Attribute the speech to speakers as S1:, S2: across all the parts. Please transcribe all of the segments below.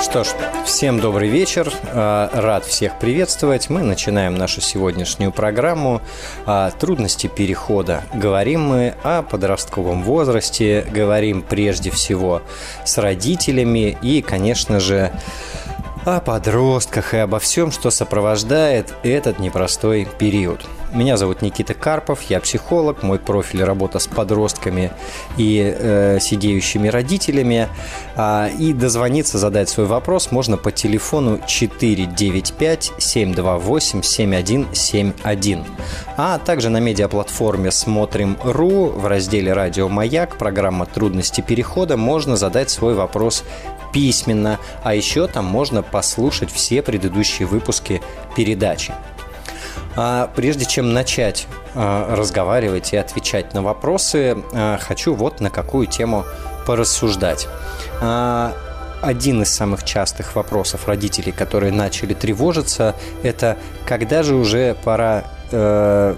S1: Что ж, всем добрый вечер. А, рад всех приветствовать. Мы начинаем нашу сегодняшнюю программу «Трудности перехода». Говорим мы о подростковом возрасте, говорим прежде всего с родителями и, конечно же, о подростках и обо всем, что сопровождает этот непростой период. Меня зовут Никита Карпов, я психолог, мой профиль работа с подростками и э, сидеющими родителями. А, и дозвониться, задать свой вопрос можно по телефону 495-728-7171. А также на медиаплатформе «Смотрим.ру» в разделе «Радио Маяк» программа «Трудности перехода» можно задать свой вопрос письменно, а еще там можно послушать все предыдущие выпуски передачи. А прежде чем начать а, разговаривать и отвечать на вопросы, а, хочу вот на какую тему порассуждать. А, один из самых частых вопросов родителей, которые начали тревожиться, это когда же уже пора э,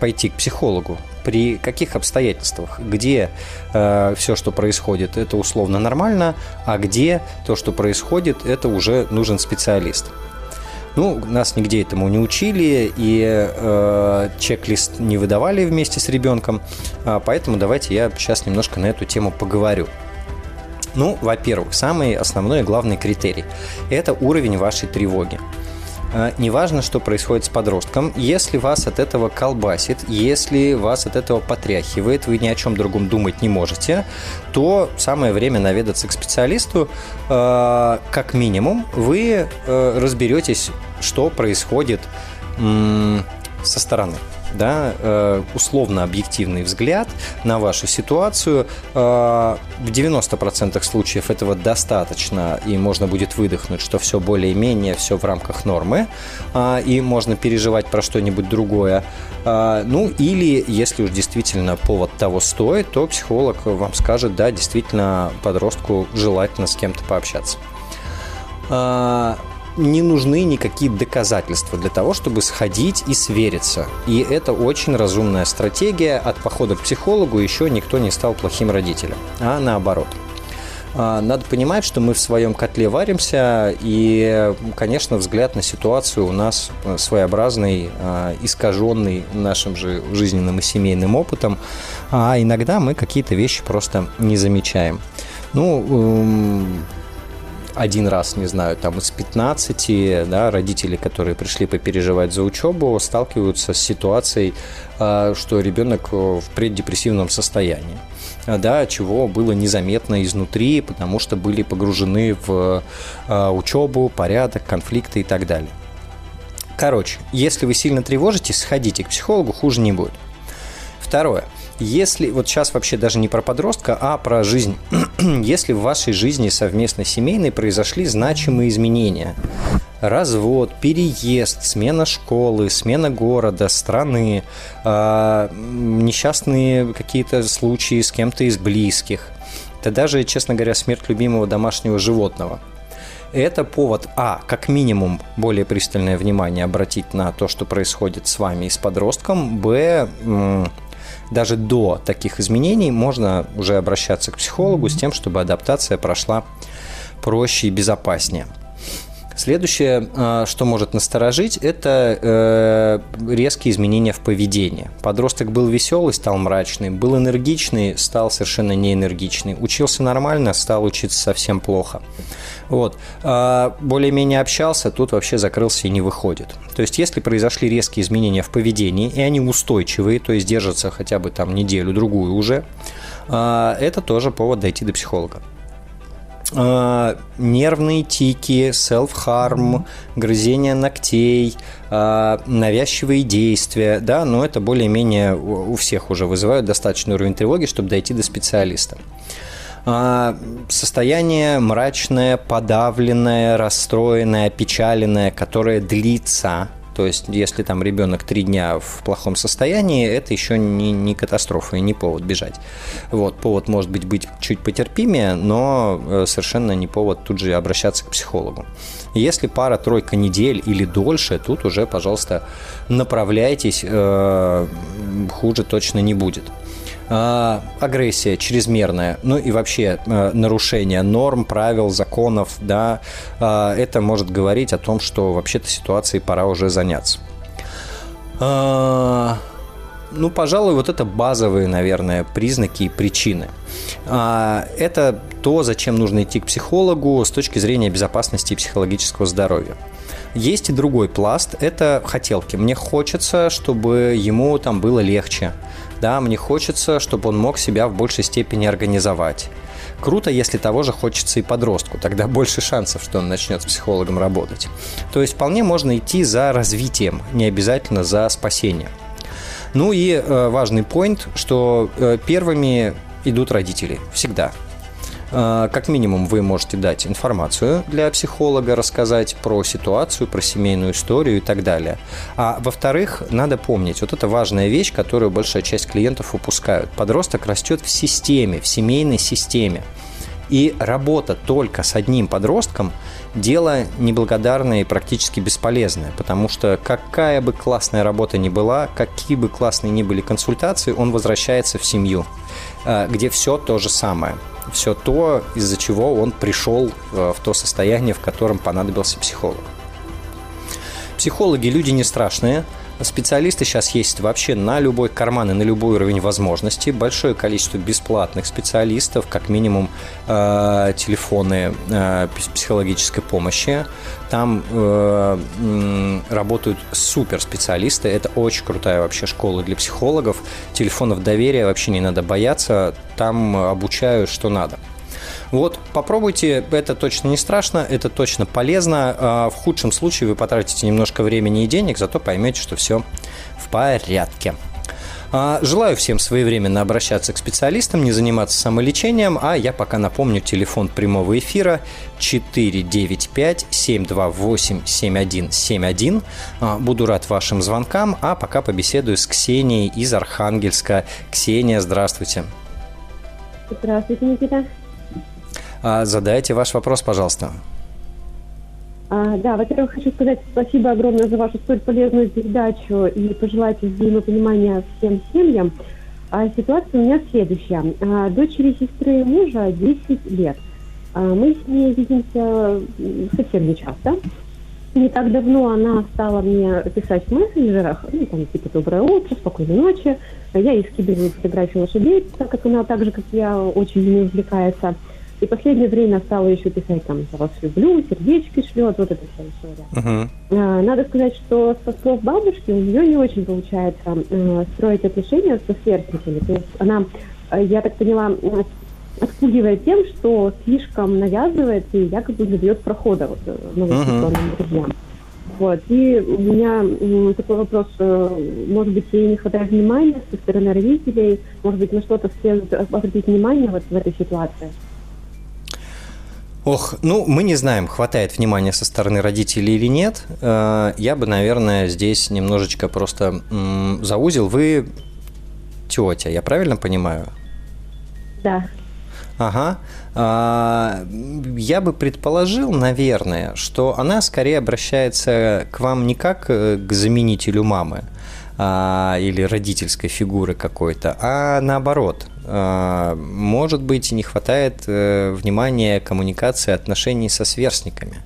S1: пойти к психологу? При каких обстоятельствах? Где э, все, что происходит, это условно нормально, а где то, что происходит, это уже нужен специалист? Ну, нас нигде этому не учили, и э, чек-лист не выдавали вместе с ребенком, э, поэтому давайте я сейчас немножко на эту тему поговорю. Ну, во-первых, самый основной и главный критерий – это уровень вашей тревоги. А, неважно, что происходит с подростком, если вас от этого колбасит, если вас от этого потряхивает, вы ни о чем другом думать не можете, то самое время наведаться к специалисту. А, как минимум, вы э, разберетесь, что происходит со стороны да, э, условно-объективный взгляд на вашу ситуацию. Э, в 90% случаев этого достаточно, и можно будет выдохнуть, что все более-менее, все в рамках нормы, э, и можно переживать про что-нибудь другое. Ну, или, если уж действительно повод того стоит, то психолог вам скажет, да, действительно, подростку желательно с кем-то пообщаться не нужны никакие доказательства для того, чтобы сходить и свериться. И это очень разумная стратегия. От похода к психологу еще никто не стал плохим родителем, а наоборот. А, надо понимать, что мы в своем котле варимся, и, конечно, взгляд на ситуацию у нас своеобразный, а, искаженный нашим же жизненным и семейным опытом, а иногда мы какие-то вещи просто не замечаем. Ну, один раз, не знаю, там из 15 да, родителей, которые пришли попереживать за учебу, сталкиваются с ситуацией, а, что ребенок в преддепрессивном состоянии а, да, чего было незаметно изнутри, потому что были погружены в а, учебу, порядок, конфликты и так далее. Короче, если вы сильно тревожитесь, сходите к психологу, хуже не будет. Второе. Если, вот сейчас вообще даже не про подростка, а про жизнь. Если в вашей жизни совместно семейной произошли значимые изменения, развод, переезд, смена школы, смена города, страны, э, несчастные какие-то случаи с кем-то из близких, да даже, честно говоря, смерть любимого домашнего животного – это повод, а, как минимум, более пристальное внимание обратить на то, что происходит с вами и с подростком, б, даже до таких изменений можно уже обращаться к психологу с тем, чтобы адаптация прошла проще и безопаснее. Следующее, а, что может насторожить, это э, резкие изменения в поведении. Подросток был веселый, стал мрачный, был энергичный, стал совершенно неэнергичный, учился нормально, стал учиться совсем плохо. Вот. А, более-менее общался, тут вообще закрылся и не выходит. То есть, если произошли резкие изменения в поведении, и они устойчивые, то есть держатся хотя бы там неделю-другую уже, а, это тоже повод дойти до психолога. Э, нервные тики, self-harm, грызение ногтей, э, навязчивые действия, да, но это более-менее у всех уже вызывают достаточный уровень тревоги, чтобы дойти до специалиста. Э, состояние мрачное, подавленное, расстроенное, опечаленное, которое длится, То есть, если там ребенок три дня в плохом состоянии, это еще не, не катастрофа и не повод бежать. Вот, повод может быть быть чуть потерпимее, но э, совершенно не повод тут же обращаться к психологу. Если пара-тройка недель или дольше, тут уже, пожалуйста, направляйтесь, э, хуже точно не будет. А, агрессия чрезмерная, ну и вообще э, нарушение норм, правил, законов, да, а, это может говорить о том, что вообще-то ситуацией пора уже заняться. А, ну, пожалуй, вот это базовые, наверное, признаки и причины. Это то, зачем нужно идти к психологу с точки зрения безопасности и психологического здоровья. Есть и другой пласт – это хотелки. Мне хочется, чтобы ему там было легче. Да, мне хочется, чтобы он мог себя в большей степени организовать. Круто, если того же хочется и подростку, тогда больше шансов, что он начнет с психологом работать. То есть вполне можно идти за развитием, не обязательно за спасением. Ну и э, важный поинт, что э, первыми идут родители всегда. А, как минимум вы можете дать информацию для психолога, рассказать про ситуацию, про семейную историю и так далее. А во-вторых, надо помнить, вот это важная вещь, которую большая часть клиентов упускают. Подросток растет в системе, в семейной системе. И работа только с одним подростком – дело неблагодарное и практически бесполезное, потому что какая бы классная работа ни была, какие бы классные ни были консультации, он возвращается в семью, а, где все то же самое – все то, из-за чего он пришел э, в то состояние, в котором понадобился психолог. Психологи люди не страшные, Специалисты сейчас есть вообще на любой карман и на любой уровень возможностей. Большое количество бесплатных специалистов, как минимум э, телефоны э, психологической помощи. Там э, работают суперспециалисты. Это очень крутая вообще школа для психологов. Телефонов доверия вообще не надо бояться. Там обучают, что надо. Вот, попробуйте, это точно не страшно, это точно полезно. А, в худшем случае вы потратите немножко времени и денег, зато поймете, что все в порядке. А, желаю всем своевременно обращаться к специалистам, не заниматься самолечением, а я пока напомню телефон прямого эфира 495-728-7171. А, буду рад вашим звонкам, а пока побеседую с Ксенией из Архангельска. Ксения, здравствуйте.
S2: Здравствуйте, Никита.
S1: А, задайте ваш вопрос, пожалуйста.
S2: А, да, во-первых, хочу сказать спасибо огромное за вашу столь полезную передачу и пожелать взаимопонимания всем семьям. А, ситуация у меня следующая. А, дочери сестры мужа 10 лет. А, мы с ней видимся совсем не часто. Не так давно она стала мне писать в мессенджерах, ну, там, типа, доброе утро, спокойной ночи. Я ей скидываю фотографии лошадей, так как она так же, как я, очень ими увлекается. И последнее время стала еще писать там «Я вас люблю», сердечки шлет, вот эта вся история. Uh-huh. А, надо сказать, что со слов бабушки у нее не очень получается а, строить отношения со сверстниками. То есть она, э, я так поняла, отпугивает тем, что слишком навязывает и якобы не дает прохода вот, э, новоиспеченным uh-huh. друзьям. Вот. И у меня такой вопрос, может быть, ей не хватает внимания со стороны родителей, может быть, на что-то следует обратить внимание вот в этой ситуации.
S1: Ох, ну, мы не знаем, хватает внимания со стороны родителей или нет. Э, я бы, наверное, здесь немножечко просто заузил. Вы тетя, я правильно понимаю?
S2: Да.
S1: Ага. А, я бы предположил, наверное, что она скорее обращается к вам не как э, к заменителю мамы а, или родительской фигуры какой-то, а наоборот. А, может быть, не хватает э, внимания коммуникации, отношений со сверстниками.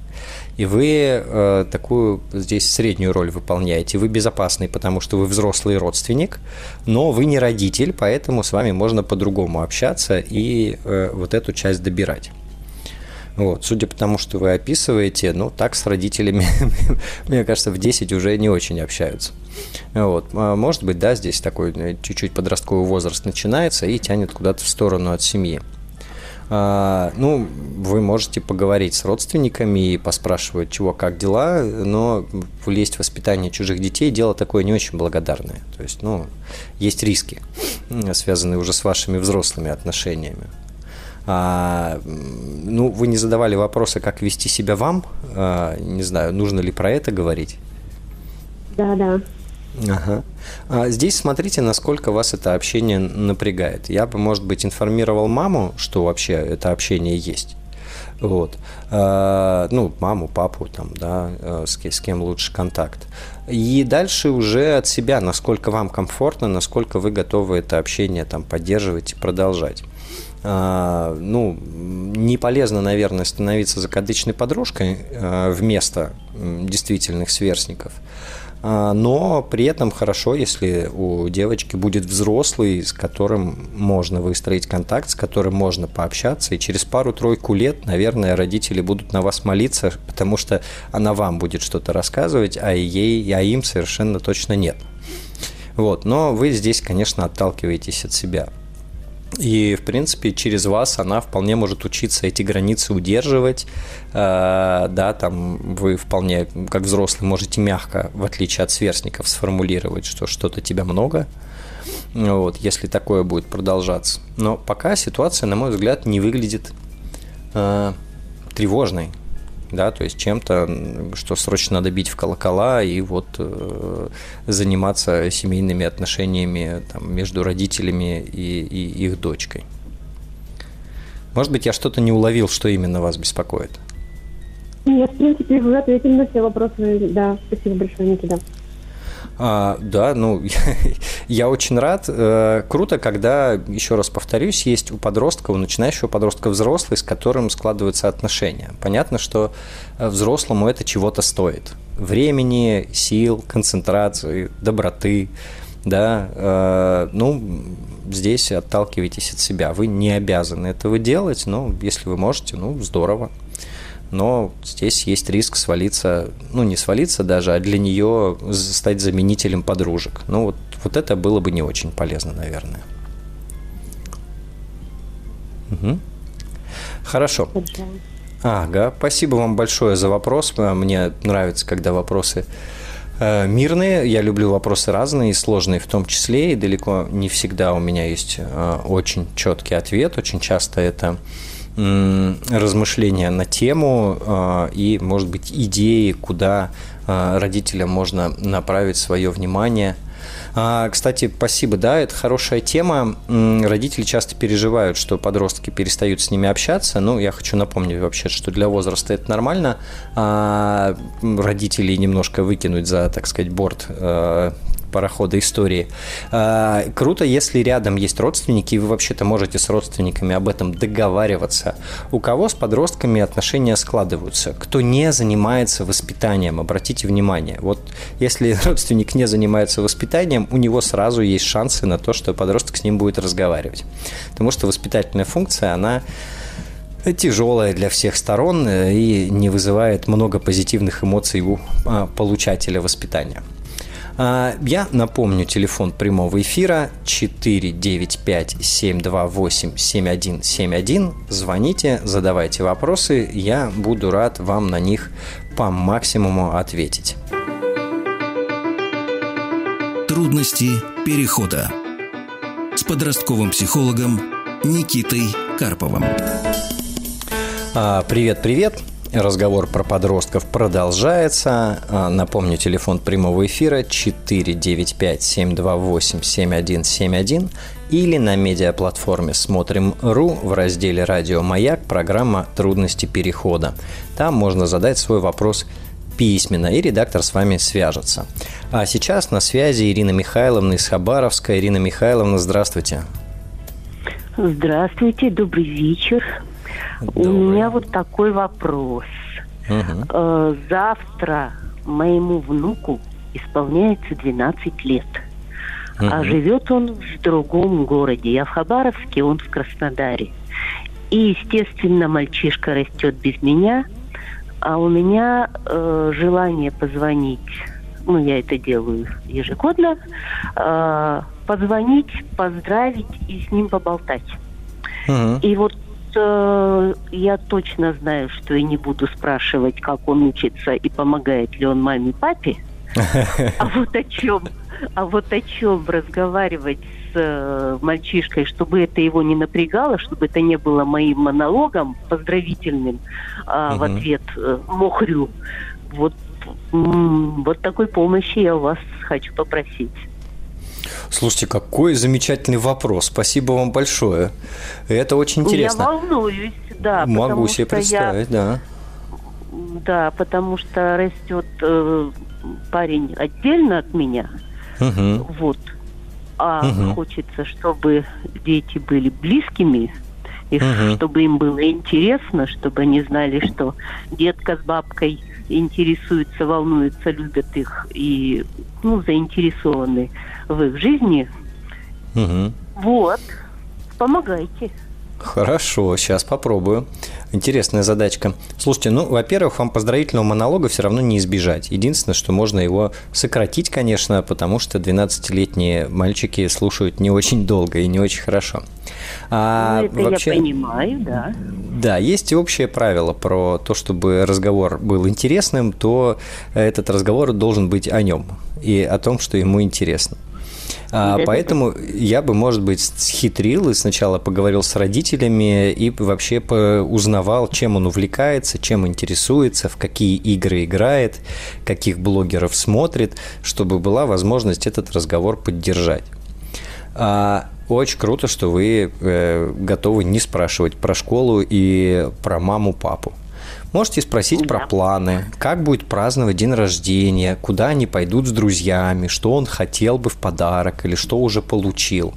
S1: И вы э, такую здесь среднюю роль выполняете. Вы безопасный, потому что вы взрослый родственник, но вы не родитель, поэтому с вами можно по-другому общаться и э, вот эту часть добирать. Вот, судя по тому, что вы описываете, ну, так с родителями, мне кажется, в 10 уже не очень общаются. Вот. А может быть, да, здесь такой э, чуть-чуть подростковый возраст начинается и тянет куда-то в сторону от семьи. А, ну, вы можете поговорить с родственниками и поспрашивать, чего, как дела, но влезть в воспитание чужих детей – дело такое не очень благодарное. То есть, ну, есть риски, связанные уже с вашими взрослыми отношениями. А, ну, вы не задавали вопросы, как вести себя вам. А, не знаю, нужно ли про это говорить?
S2: Да, да.
S1: Ага. А здесь смотрите, насколько вас это общение напрягает. Я бы, может быть, информировал маму, что вообще это общение есть. Вот. А, ну, маму, папу, там, да, э, с, с кем лучше контакт. И дальше уже от себя, насколько вам комфортно, насколько вы готовы это общение там поддерживать и продолжать. А, ну, не полезно, наверное, становиться закадычной подружкой а, вместо действительных сверстников. А, но при этом хорошо, если у девочки будет взрослый, с которым можно выстроить контакт, с которым можно пообщаться, и через пару-тройку лет, наверное, родители будут на вас молиться, потому что она вам будет что-то рассказывать, а ей, а им совершенно точно нет. Вот, но вы здесь, конечно, отталкиваетесь от себя. И, в принципе, через вас она вполне может учиться эти границы удерживать. Э, да, там вы вполне, как взрослый, можете мягко, в отличие от сверстников, сформулировать, что что-то тебя много. Вот, если такое будет продолжаться. Но пока ситуация, на мой взгляд, не выглядит э, тревожной да, то есть чем-то, что срочно надо бить в колокола и вот э, заниматься семейными отношениями там, между родителями и, и их дочкой. Может быть, я что-то не уловил, что именно вас беспокоит?
S2: Нет, в принципе, вы ответили на все вопросы. Да, спасибо большое, Никита.
S1: А, да, ну, я очень рад. Э, круто, когда, еще раз повторюсь, есть у подростка, у начинающего подростка взрослый, с которым складываются отношения. Понятно, что э, взрослому это чего-то стоит. Времени, сил, концентрации, доброты, да, э, ну, здесь отталкивайтесь от себя. Вы не обязаны этого делать, но если вы можете, ну, здорово но здесь есть риск свалиться, ну не свалиться даже, а для нее стать заменителем подружек. Ну вот, вот это было бы не очень полезно, наверное. Угу. Хорошо. Ага, спасибо вам большое за вопрос. Мне нравится, когда вопросы э, мирные. Я люблю вопросы разные сложные в том числе. И далеко не всегда у меня есть э, очень четкий ответ. Очень часто это размышления на тему а, и, может быть, идеи, куда а, родителям можно направить свое внимание. А, кстати, спасибо, да, это хорошая тема. Родители часто переживают, что подростки перестают с ними общаться. Ну, я хочу напомнить вообще, что для возраста это нормально. Родителей немножко выкинуть за, так сказать, борт парохода истории. А, круто, если рядом есть родственники, и вы вообще-то можете с родственниками об этом договариваться. У кого с подростками отношения складываются? Кто не занимается воспитанием? Обратите внимание. Вот если родственник не занимается воспитанием, у него сразу есть шансы на то, что подросток с ним будет разговаривать. Потому что воспитательная функция, она тяжелая для всех сторон и не вызывает много позитивных эмоций у а, получателя воспитания. А, я напомню, телефон прямого эфира 495-728-7171. Звоните, задавайте вопросы, я буду рад вам на них по максимуму ответить.
S3: Трудности перехода с подростковым психологом Никитой Карповым.
S1: А, привет, привет. Разговор про подростков продолжается. А, напомню, телефон прямого эфира 495-728-7171 или на медиаплатформе «Смотрим.ру» в разделе «Радио Маяк» программа «Трудности перехода». Там можно задать свой вопрос письменно, и редактор с вами свяжется. А сейчас на связи Ирина Михайловна из Хабаровска. Ирина Михайловна, здравствуйте.
S4: Здравствуйте, добрый вечер. Добрый. У меня вот такой вопрос. Угу. Завтра моему внуку исполняется 12 лет. Угу. А живет он в другом городе. Я в Хабаровске, он в Краснодаре. И, естественно, мальчишка растет без меня, а у меня э, желание позвонить, ну, я это делаю ежегодно, э, позвонить, поздравить и с ним поболтать. Угу. И вот э, я точно знаю, что я не буду спрашивать, как он учится и помогает ли он маме папе. А вот о чем, а вот о чем разговаривать с э, мальчишкой, чтобы это его не напрягало, чтобы это не было моим монологом поздравительным а, в ответ э, мохрю. Вот вот такой помощи я у вас хочу попросить.
S1: Слушайте, какой замечательный вопрос. Спасибо вам большое. Это очень интересно.
S4: Я волнуюсь, да.
S1: Могу себе представить, я... да.
S4: Да, потому что растет э, парень отдельно от меня. Угу. Вот. А угу. хочется, чтобы дети были близкими, и угу. чтобы им было интересно, чтобы они знали, что детка с бабкой интересуются, волнуются, любят их и ну, заинтересованы в их жизни. Угу. Вот, помогайте.
S1: Хорошо, сейчас попробую. Интересная задачка. Слушайте, ну, во-первых, вам поздравительного монолога все равно не избежать. Единственное, что можно его сократить, конечно, потому что 12-летние мальчики слушают не очень долго и не очень хорошо.
S4: А ну, это вообще, я понимаю, да.
S1: Да, есть общее правило про то, чтобы разговор был интересным, то этот разговор должен быть о нем и о том, что ему интересно. А, поэтому я бы, может быть, схитрил и сначала поговорил с родителями и вообще узнавал, чем он увлекается, чем интересуется, в какие игры играет, каких блогеров смотрит, чтобы была возможность этот разговор поддержать. А, очень круто, что вы э, готовы не спрашивать про школу и про маму-папу. Можете спросить да. про планы, как будет праздновать день рождения, куда они пойдут с друзьями, что он хотел бы в подарок или что уже получил.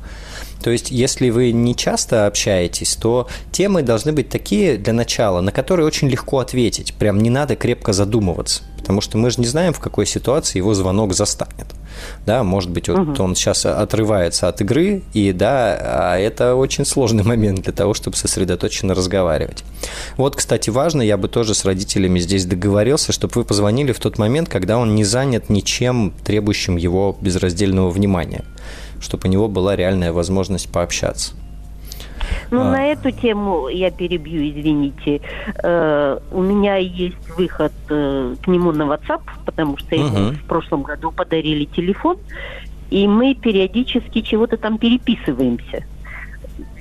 S1: То есть, если вы не часто общаетесь, то темы должны быть такие для начала, на которые очень легко ответить. Прям не надо крепко задумываться, потому что мы же не знаем, в какой ситуации его звонок застанет да, может быть, вот угу. он сейчас отрывается от игры, и да, а это очень сложный момент для того, чтобы сосредоточенно разговаривать. Вот, кстати, важно, я бы тоже с родителями здесь договорился, чтобы вы позвонили в тот момент, когда он не занят ничем, требующим его безраздельного внимания, чтобы у него была реальная возможность пообщаться.
S4: Ну, а. на эту тему я перебью, извините. Э, у меня есть выход э, к нему на WhatsApp, потому что угу. ему в прошлом году подарили телефон, и мы периодически чего-то там переписываемся.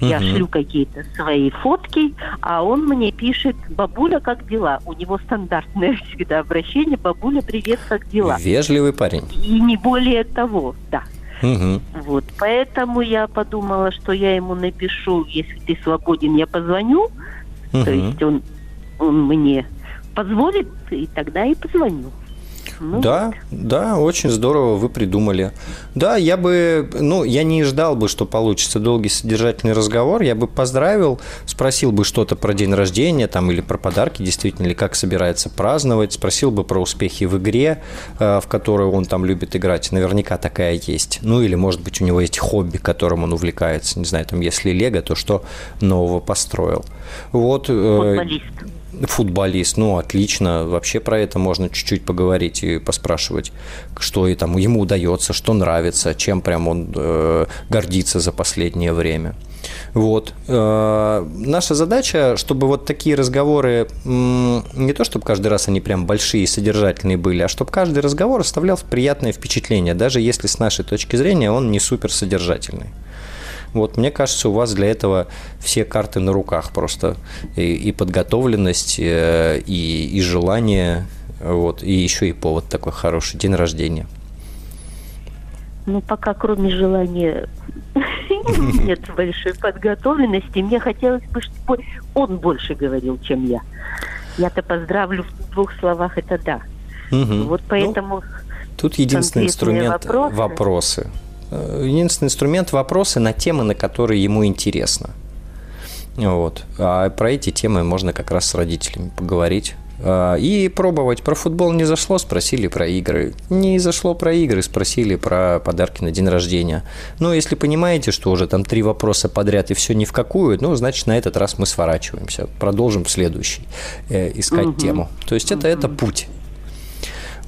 S4: Я шлю какие-то свои фотки, а он мне пишет, бабуля, как дела? У него стандартное всегда обращение, бабуля, привет, как дела?
S1: Вежливый парень.
S4: И не более того, да. Угу. Вот, поэтому я подумала, что я ему напишу, если ты свободен, я позвоню. Угу. То есть он, он мне позволит, и тогда и позвоню.
S1: Ну, да, вот. да, очень здорово вы придумали. Да, я бы, ну, я не ждал бы, что получится долгий содержательный разговор. Я бы поздравил, спросил бы что-то про день рождения там или про подарки, действительно, или как собирается праздновать, спросил бы про успехи в игре, э, в которую он там любит играть. Наверняка такая есть. Ну, или, может быть, у него есть хобби, которым он увлекается. Не знаю, там, если Лего, то что нового построил. Вот. Э, Футболист. Футболист, ну, отлично. Вообще про это можно чуть-чуть поговорить и поспрашивать, что и там ему удается, что нравится, чем прям он э, гордится за последнее время. Вот. Э, наша задача, чтобы вот такие разговоры, не то чтобы каждый раз они прям большие и содержательные были, а чтобы каждый разговор оставлял приятное впечатление, даже если с нашей точки зрения он не супер содержательный. Вот, мне кажется, у вас для этого все карты на руках просто. И, и подготовленность, э, и, и желание, вот, и еще и повод такой хороший, день рождения.
S4: Ну, пока кроме желания нет большой подготовленности. Мне хотелось бы, чтобы он больше говорил, чем я. Я-то поздравлю в двух словах, это да. Угу. Вот поэтому... Ну,
S1: тут единственный инструмент вопросы. вопросы. Э, единственный инструмент – вопросы на темы, на которые ему интересно. Вот. А про эти темы можно как раз с родителями поговорить. А, и пробовать. Про футбол не зашло, спросили про игры. Не зашло про игры, спросили про подарки на день рождения. Ну, если понимаете, что уже там три вопроса подряд и все ни в какую, ну, значит, на этот раз мы сворачиваемся. Продолжим следующий э, искать угу. тему. То есть это, это путь.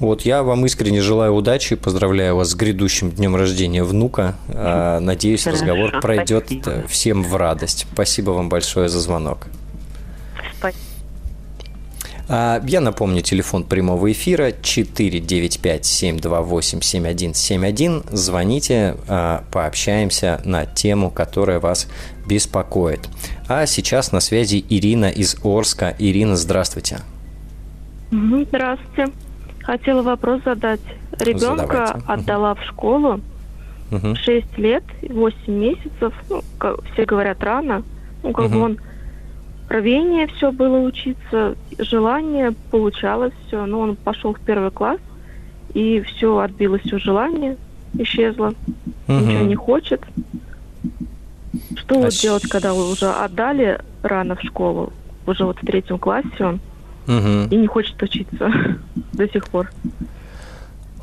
S1: Вот, я вам искренне желаю удачи, поздравляю вас с грядущим днем рождения внука. А, надеюсь, Хорошо, разговор пройдет спасибо. всем в радость. Спасибо вам большое за звонок. Спасибо. А, я напомню, телефон прямого эфира 495-728-7171. Звоните, а, пообщаемся на тему, которая вас беспокоит. А сейчас на связи Ирина из Орска. Ирина, здравствуйте.
S5: Здравствуйте. Хотела вопрос задать. Ребенка Задавайте. отдала в школу угу. 6 лет, 8 месяцев. Ну, как все говорят, рано. Ну, как угу. бы он рвение все было учиться, желание, получалось все. Но он пошел в первый класс, и все, отбилось все желание, исчезло. Угу. Ничего не хочет. Что а вот делать, когда вы уже отдали рано в школу? Уже вот в третьем классе он угу. и не хочет учиться до сих пор.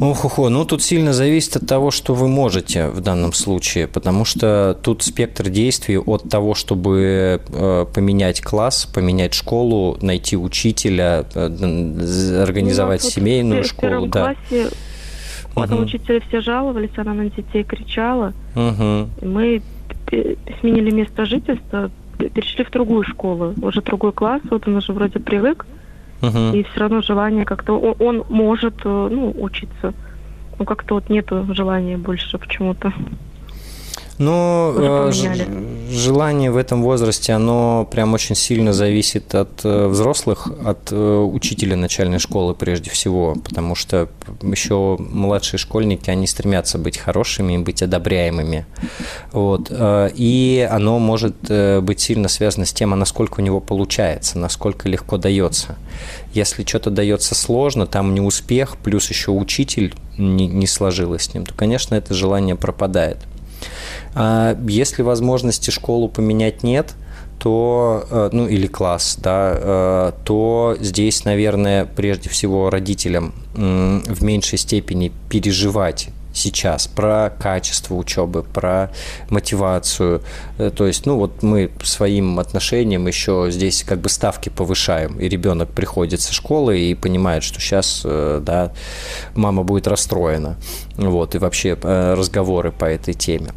S1: Ох, ох, ну тут сильно зависит от того, что вы можете в данном случае, потому что тут спектр действий от того, чтобы э, поменять класс, поменять школу, найти учителя, э, организовать ну, семейную в, школу. В
S5: да. классе угу. учителя все жаловались, она на детей кричала. Угу. Мы сменили место жительства, перешли в другую школу, уже другой класс, вот он уже вроде привык, угу. И все равно желание как-то, он, он может, э, ну, учиться, но как-то вот нету желания больше почему-то.
S1: Но э, желание в этом возрасте, оно прям очень сильно зависит от э, взрослых, от э, учителя начальной школы прежде всего, потому что еще младшие школьники, они стремятся быть хорошими, быть одобряемыми. Вот. И оно может быть сильно связано с тем, а насколько у него получается, насколько легко дается. Если что-то дается сложно, там не успех, плюс еще учитель не, не сложилось с ним, то, конечно, это желание пропадает. А если возможности школу поменять нет, то, э, ну или класс, да, э, то здесь, наверное, прежде всего родителям в меньшей степени переживать сейчас, про качество учебы, про мотивацию. Э, то есть, ну вот мы своим отношением еще здесь как бы ставки повышаем, и ребенок приходит со школы и понимает, что сейчас, да, мама будет расстроена. Вот, и вообще разговоры по этой теме.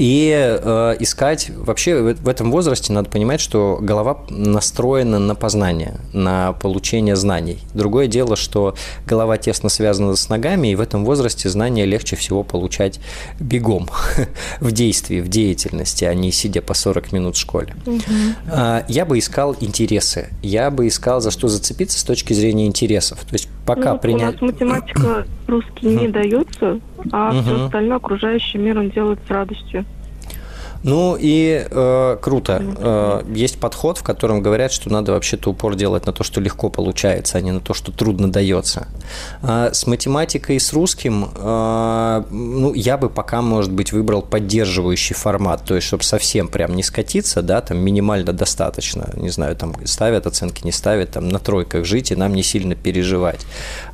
S1: И э, искать вообще в, в этом возрасте надо понимать, что голова настроена на познание, на получение знаний. Другое дело, что голова тесно связана с ногами, и в этом возрасте знания легче всего получать бегом, в действии, в деятельности, а не сидя по 40 минут в школе. Угу. Я бы искал интересы, я бы искал, за что зацепиться с точки зрения интересов. То есть пока
S5: ну,
S1: принять...
S5: У нас математика русский не дается, а угу. все остальное окружающий мир он делает с радостью.
S1: Ну и э, круто. Э, есть подход, в котором говорят, что надо вообще-то упор делать на то, что легко получается, а не на то, что трудно дается. А с математикой и с русским, э, ну, я бы пока, может быть, выбрал поддерживающий формат, то есть, чтобы совсем прям не скатиться, да, там минимально достаточно, не знаю, там ставят оценки, не ставят, там на тройках жить и нам не сильно переживать.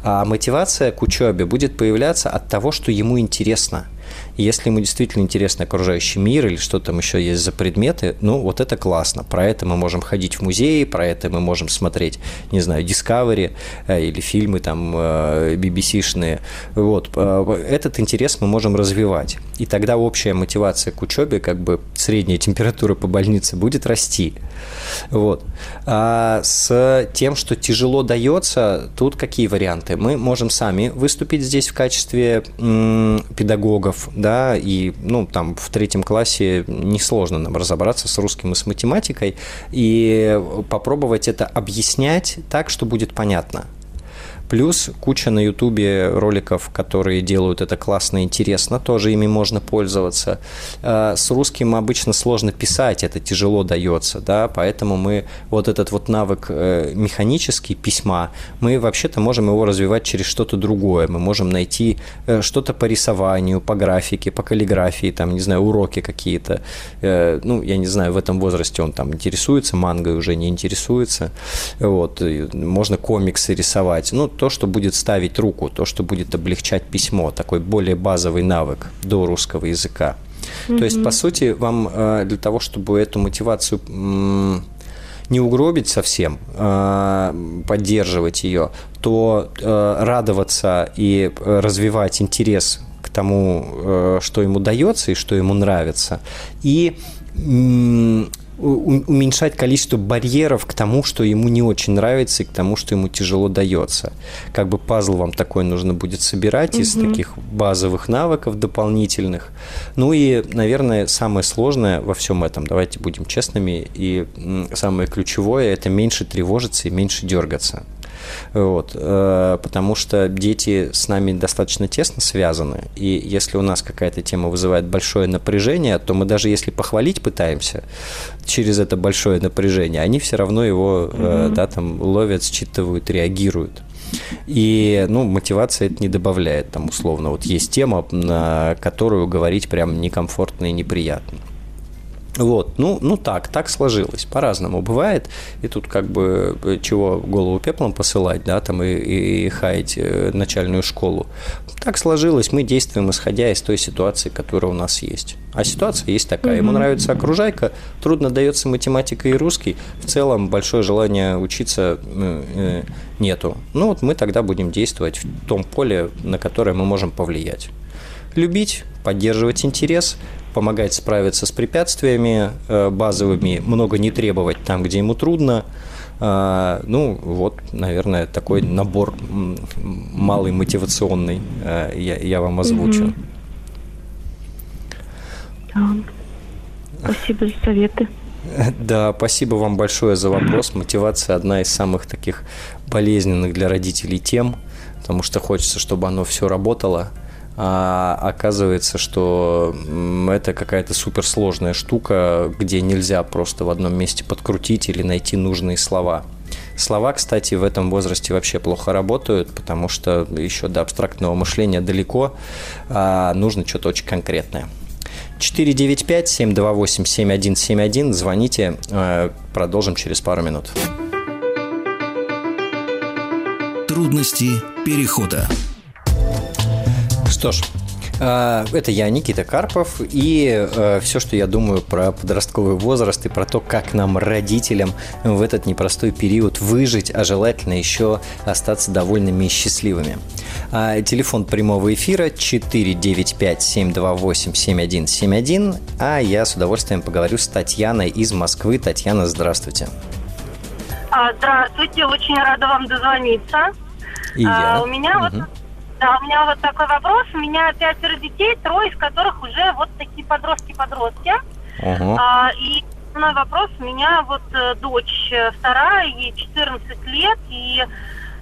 S1: А мотивация к учебе будет появляться от того, что ему интересно – если ему действительно интересен окружающий мир или что там еще есть за предметы, ну, вот это классно. Про это мы можем ходить в музеи, про это мы можем смотреть, не знаю, Discovery э, или фильмы там э, BBC-шные. Вот. Э, этот интерес мы можем развивать. И тогда общая мотивация к учебе, как бы средняя температура по больнице будет расти. Вот. А с тем, что тяжело дается, тут какие варианты? Мы можем сами выступить здесь в качестве педагогов, да, и, ну, там, в третьем классе несложно нам разобраться с русским и с математикой, и попробовать это объяснять так, что будет понятно. Плюс куча на Ютубе роликов, которые делают это классно и интересно, тоже ими можно пользоваться. А, с русским обычно сложно писать, это тяжело дается, да, поэтому мы вот этот вот навык э, механический письма, мы вообще-то можем его развивать через что-то другое. Мы можем найти э, что-то по рисованию, по графике, по каллиграфии, там, не знаю, уроки какие-то. Э, ну, я не знаю, в этом возрасте он там интересуется мангой, уже не интересуется. Вот. Можно комиксы рисовать. Ну, то, что будет ставить руку, то, что будет облегчать письмо, такой более базовый навык до русского языка. Mm-hmm. То есть, по сути, вам э, для того, чтобы эту мотивацию не угробить совсем, э, поддерживать ее, то э, радоваться и развивать интерес к тому, что ему дается и что ему нравится, и уменьшать количество барьеров к тому, что ему не очень нравится и к тому, что ему тяжело дается. Как бы пазл вам такой нужно будет собирать угу. из таких базовых навыков дополнительных. Ну и, наверное, самое сложное во всем этом, давайте будем честными, и самое ключевое – это меньше тревожиться и меньше дергаться. Вот, э, потому что дети с нами достаточно тесно связаны, и если у нас какая-то тема вызывает большое напряжение, то мы даже если похвалить пытаемся через это большое напряжение, они все равно его mm-hmm. да, там ловят, считывают, реагируют. И, ну, мотивация это не добавляет, там, условно. Вот есть тема, на которую говорить прям некомфортно и неприятно. Вот, ну, ну так, так сложилось, по-разному бывает, и тут как бы э, чего голову пеплом посылать, да, там и, и хаять э, начальную школу. Так сложилось, мы действуем исходя из той ситуации, которая у нас есть. А ситуация есть такая, ему нравится окружайка, трудно дается математика и русский, в целом большое желание учиться э, нету. Ну вот мы тогда будем действовать в том поле, на которое мы можем повлиять любить, поддерживать интерес, помогать справиться с препятствиями э, базовыми, много не требовать там, где ему трудно. А, ну, вот, наверное, такой набор малый мотивационный э, я, я вам озвучу.
S5: Да. Спасибо за советы.
S1: Да, спасибо вам большое за вопрос. Мотивация одна из самых таких болезненных для родителей тем, потому что хочется, чтобы оно все работало – а оказывается, что это какая-то суперсложная штука, где нельзя просто в одном месте подкрутить или найти нужные слова. Слова, кстати, в этом возрасте вообще плохо работают, потому что еще до абстрактного мышления далеко, а нужно что-то очень конкретное. 495-728-7171, звоните, э, продолжим через пару минут.
S3: Трудности перехода.
S1: Что ж, а, это я, Никита Карпов, и э, все, что я думаю про подростковый возраст и про то, как нам, родителям, в этот непростой период выжить, а желательно еще остаться довольными и счастливыми. А, телефон прямого эфира 495-728-7171, а я с удовольствием поговорю с Татьяной из Москвы. Татьяна, здравствуйте.
S6: А, здравствуйте, очень рада вам дозвониться.
S1: И я.
S6: У меня угу. вот да, у меня вот такой вопрос. У меня пятеро детей, трое из которых уже вот такие подростки-подростки.
S1: Угу.
S6: А, и основной вопрос у меня вот э, дочь э, вторая, ей 14 лет, и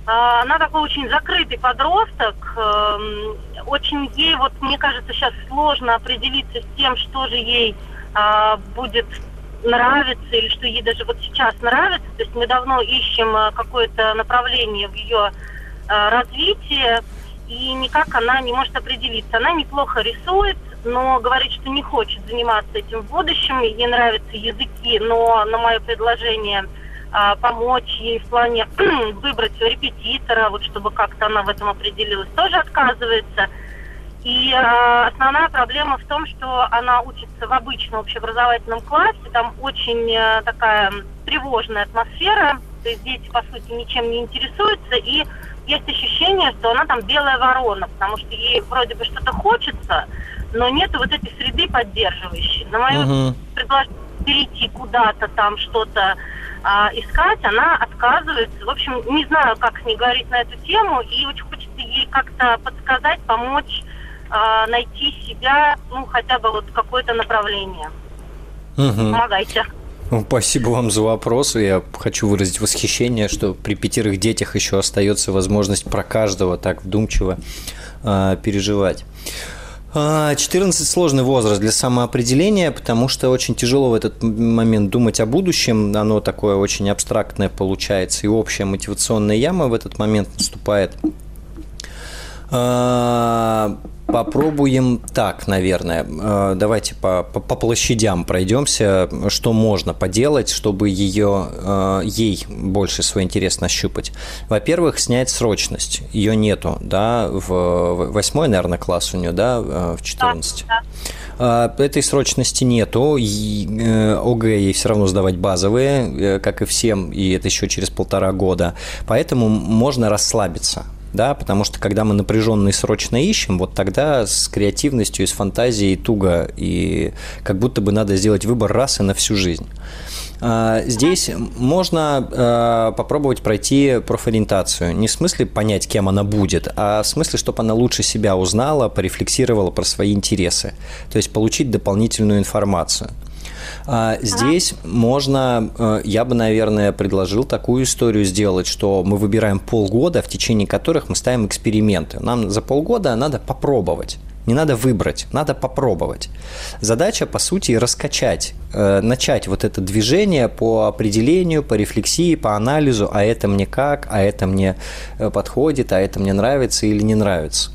S6: а, она такой очень закрытый подросток. А, очень ей, вот мне кажется, сейчас сложно определиться с тем, что же ей а, будет нравиться или что ей даже вот сейчас нравится. То есть мы давно ищем э, какое-то направление в ее развитии и никак она не может определиться. Она неплохо рисует, но говорит, что не хочет заниматься этим в будущем. Ей нравятся языки, но на мое предложение а, помочь ей в плане выбрать репетитора, вот чтобы как-то она в этом определилась, тоже отказывается. И э, основная проблема в том, что она учится в обычном общеобразовательном классе, там очень э, такая тревожная атмосфера, то есть дети, по сути, ничем не интересуются, и есть ощущение, что она там белая ворона, потому что ей вроде бы что-то хочется, но нет вот этой среды поддерживающей. На мое uh-huh. предложение перейти куда-то там что-то а, искать, она отказывается. В общем, не знаю, как с ней говорить на эту тему, и очень хочется ей как-то подсказать, помочь а, найти себя, ну, хотя бы вот какое-то направление.
S1: Uh-huh.
S6: Помогайте.
S1: Ну, спасибо вам за вопрос. Я хочу выразить восхищение, что при пятерых детях еще остается возможность про каждого так вдумчиво э, переживать. 14 а, сложный возраст для самоопределения, потому что очень тяжело в этот момент думать о будущем. Оно такое очень абстрактное получается, и общая мотивационная яма в этот момент наступает. А, Попробуем так, наверное. Э, давайте по, по, по площадям пройдемся, что можно поделать, чтобы ее, э, ей больше свой интерес нащупать. Во-первых, снять срочность. Ее нету, да, в восьмой, наверное, класс у нее, да, э, в 14. Да, да. Этой срочности нету. ОГЭ ей все равно сдавать базовые, как и всем, и это еще через полтора года. Поэтому можно расслабиться да, потому что когда мы напряженно и срочно ищем, вот тогда с креативностью и с фантазией туго, и как будто бы надо сделать выбор раз и на всю жизнь. А, здесь можно а, попробовать пройти профориентацию. Не в смысле понять, кем она будет, а в смысле, чтобы она лучше себя узнала, порефлексировала про свои интересы. То есть получить дополнительную информацию. А, здесь можно, э, я бы, наверное, предложил такую историю сделать, что мы выбираем полгода, в течение которых мы ставим эксперименты. Нам за полгода надо попробовать. Не надо выбрать, надо попробовать. Задача, по сути, раскачать, э, начать вот это движение по определению, по рефлексии, по анализу, а это мне как, а это мне э, подходит, а это мне нравится или не нравится.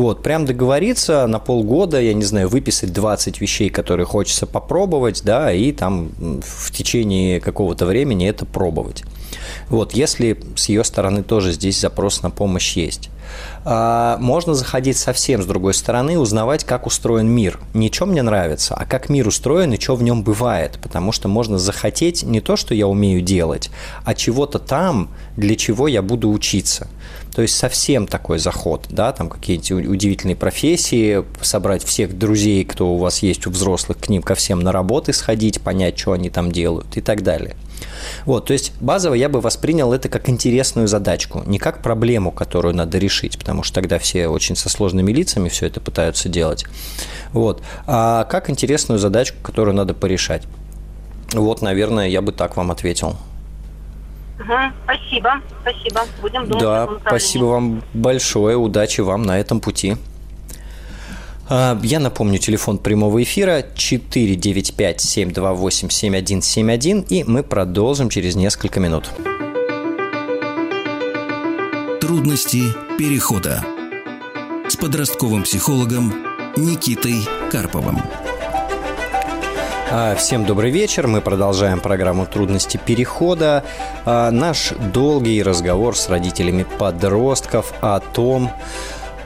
S1: Вот, прям договориться на полгода, я не знаю, выписать 20 вещей, которые хочется попробовать, да, и там в течение какого-то времени это пробовать. Вот, если с ее стороны тоже здесь запрос на помощь есть. А, можно заходить совсем с другой стороны, узнавать, как устроен мир. Не что мне нравится, а как мир устроен и что в нем бывает. Потому что можно захотеть не то, что я умею делать, а чего-то там, для чего я буду учиться. То есть совсем такой заход, да, там какие-нибудь удивительные профессии, собрать всех друзей, кто у вас есть у взрослых, к ним ко всем на работы сходить, понять, что они там делают и так далее. Вот, то есть базово я бы воспринял это как интересную задачку, не как проблему, которую надо решить, потому что тогда все очень со сложными лицами все это пытаются делать. Вот, а как интересную задачку, которую надо порешать. Вот, наверное, я бы так вам ответил.
S6: Угу, спасибо, спасибо. Будем думать.
S1: Да, спасибо вам большое, удачи вам на этом пути. А, я напомню, телефон прямого эфира 495-728-7171, и мы продолжим через несколько минут.
S3: Трудности перехода с подростковым психологом Никитой Карповым.
S1: А, всем добрый вечер. Мы продолжаем программу «Трудности перехода». А, наш долгий разговор с родителями подростков о том,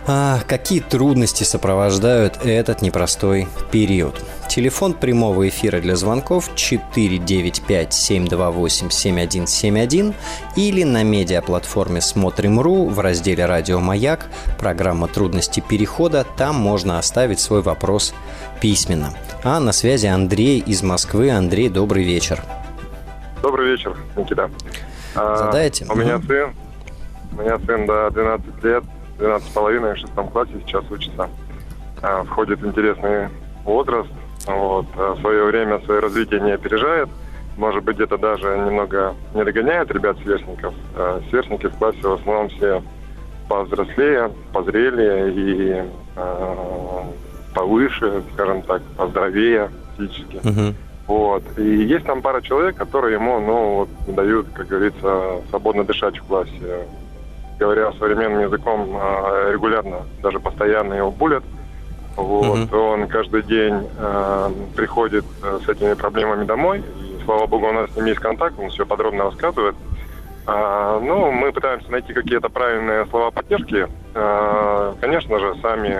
S1: а какие трудности сопровождают этот непростой период? Телефон прямого эфира для звонков 495-728-7171 или на медиаплатформе «Смотрим.ру» в разделе «Радио Маяк» программа «Трудности перехода». Там можно оставить свой вопрос письменно. А на связи Андрей из Москвы. Андрей, добрый вечер.
S7: Добрый вечер, Никита.
S1: Задайте.
S7: А, у меня сын, у меня сын, да, 12 лет, 12 с половиной, в шестом классе сейчас учится. А, входит интересный возраст. Вот. А, свое время, свое развитие не опережает. Может быть, где-то даже немного не догоняет ребят сверстников. А, сверстники в классе в основном все повзрослее, позрелее и э, повыше, скажем так, поздоровее физически. Uh-huh. Вот. И есть там пара человек, которые ему, ну, вот, дают, как говорится, свободно дышать в классе говоря современным языком, регулярно, даже постоянно его булят. Вот, mm-hmm. он каждый день э, приходит э, с этими проблемами домой. И, слава богу, у нас с ним есть контакт, он все подробно рассказывает. А, ну, мы пытаемся найти какие-то правильные слова поддержки. А, конечно же, сами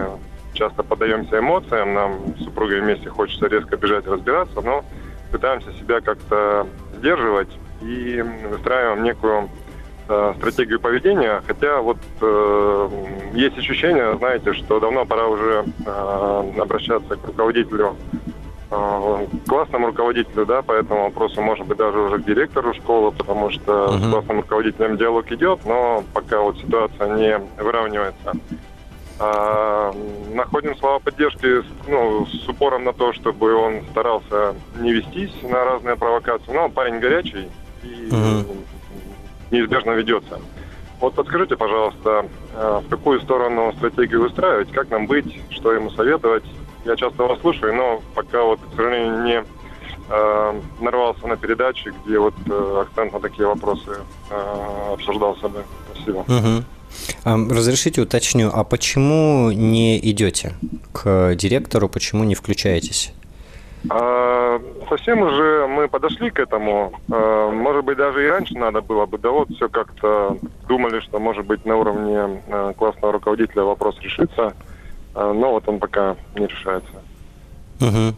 S7: часто поддаемся эмоциям. Нам с супругой вместе хочется резко бежать разбираться, но пытаемся себя как-то сдерживать и выстраиваем некую стратегию поведения, хотя вот э, есть ощущение, знаете, что давно пора уже э, обращаться к руководителю, э, классному руководителю, да, по этому вопросу, может быть, даже уже к директору школы, потому что uh-huh. с классным руководителем диалог идет, но пока вот ситуация не выравнивается. А, находим слова поддержки ну, с упором на то, чтобы он старался не вестись на разные провокации. Но парень горячий, и uh-huh неизбежно ведется. Вот подскажите, пожалуйста, э, в какую сторону стратегию выстраивать, как нам быть, что ему советовать. Я часто вас слушаю, но пока вот, к сожалению, не э, нарвался на передачи, где вот э, акцент на такие вопросы э, обсуждался бы. Спасибо.
S1: Угу. Разрешите уточню, а почему не идете к директору, почему не включаетесь?
S7: А, совсем уже мы подошли к этому. А, может быть, даже и раньше надо было бы. Да вот все как-то думали, что, может быть, на уровне а, классного руководителя вопрос решится. Но вот он пока не решается.
S1: Угу.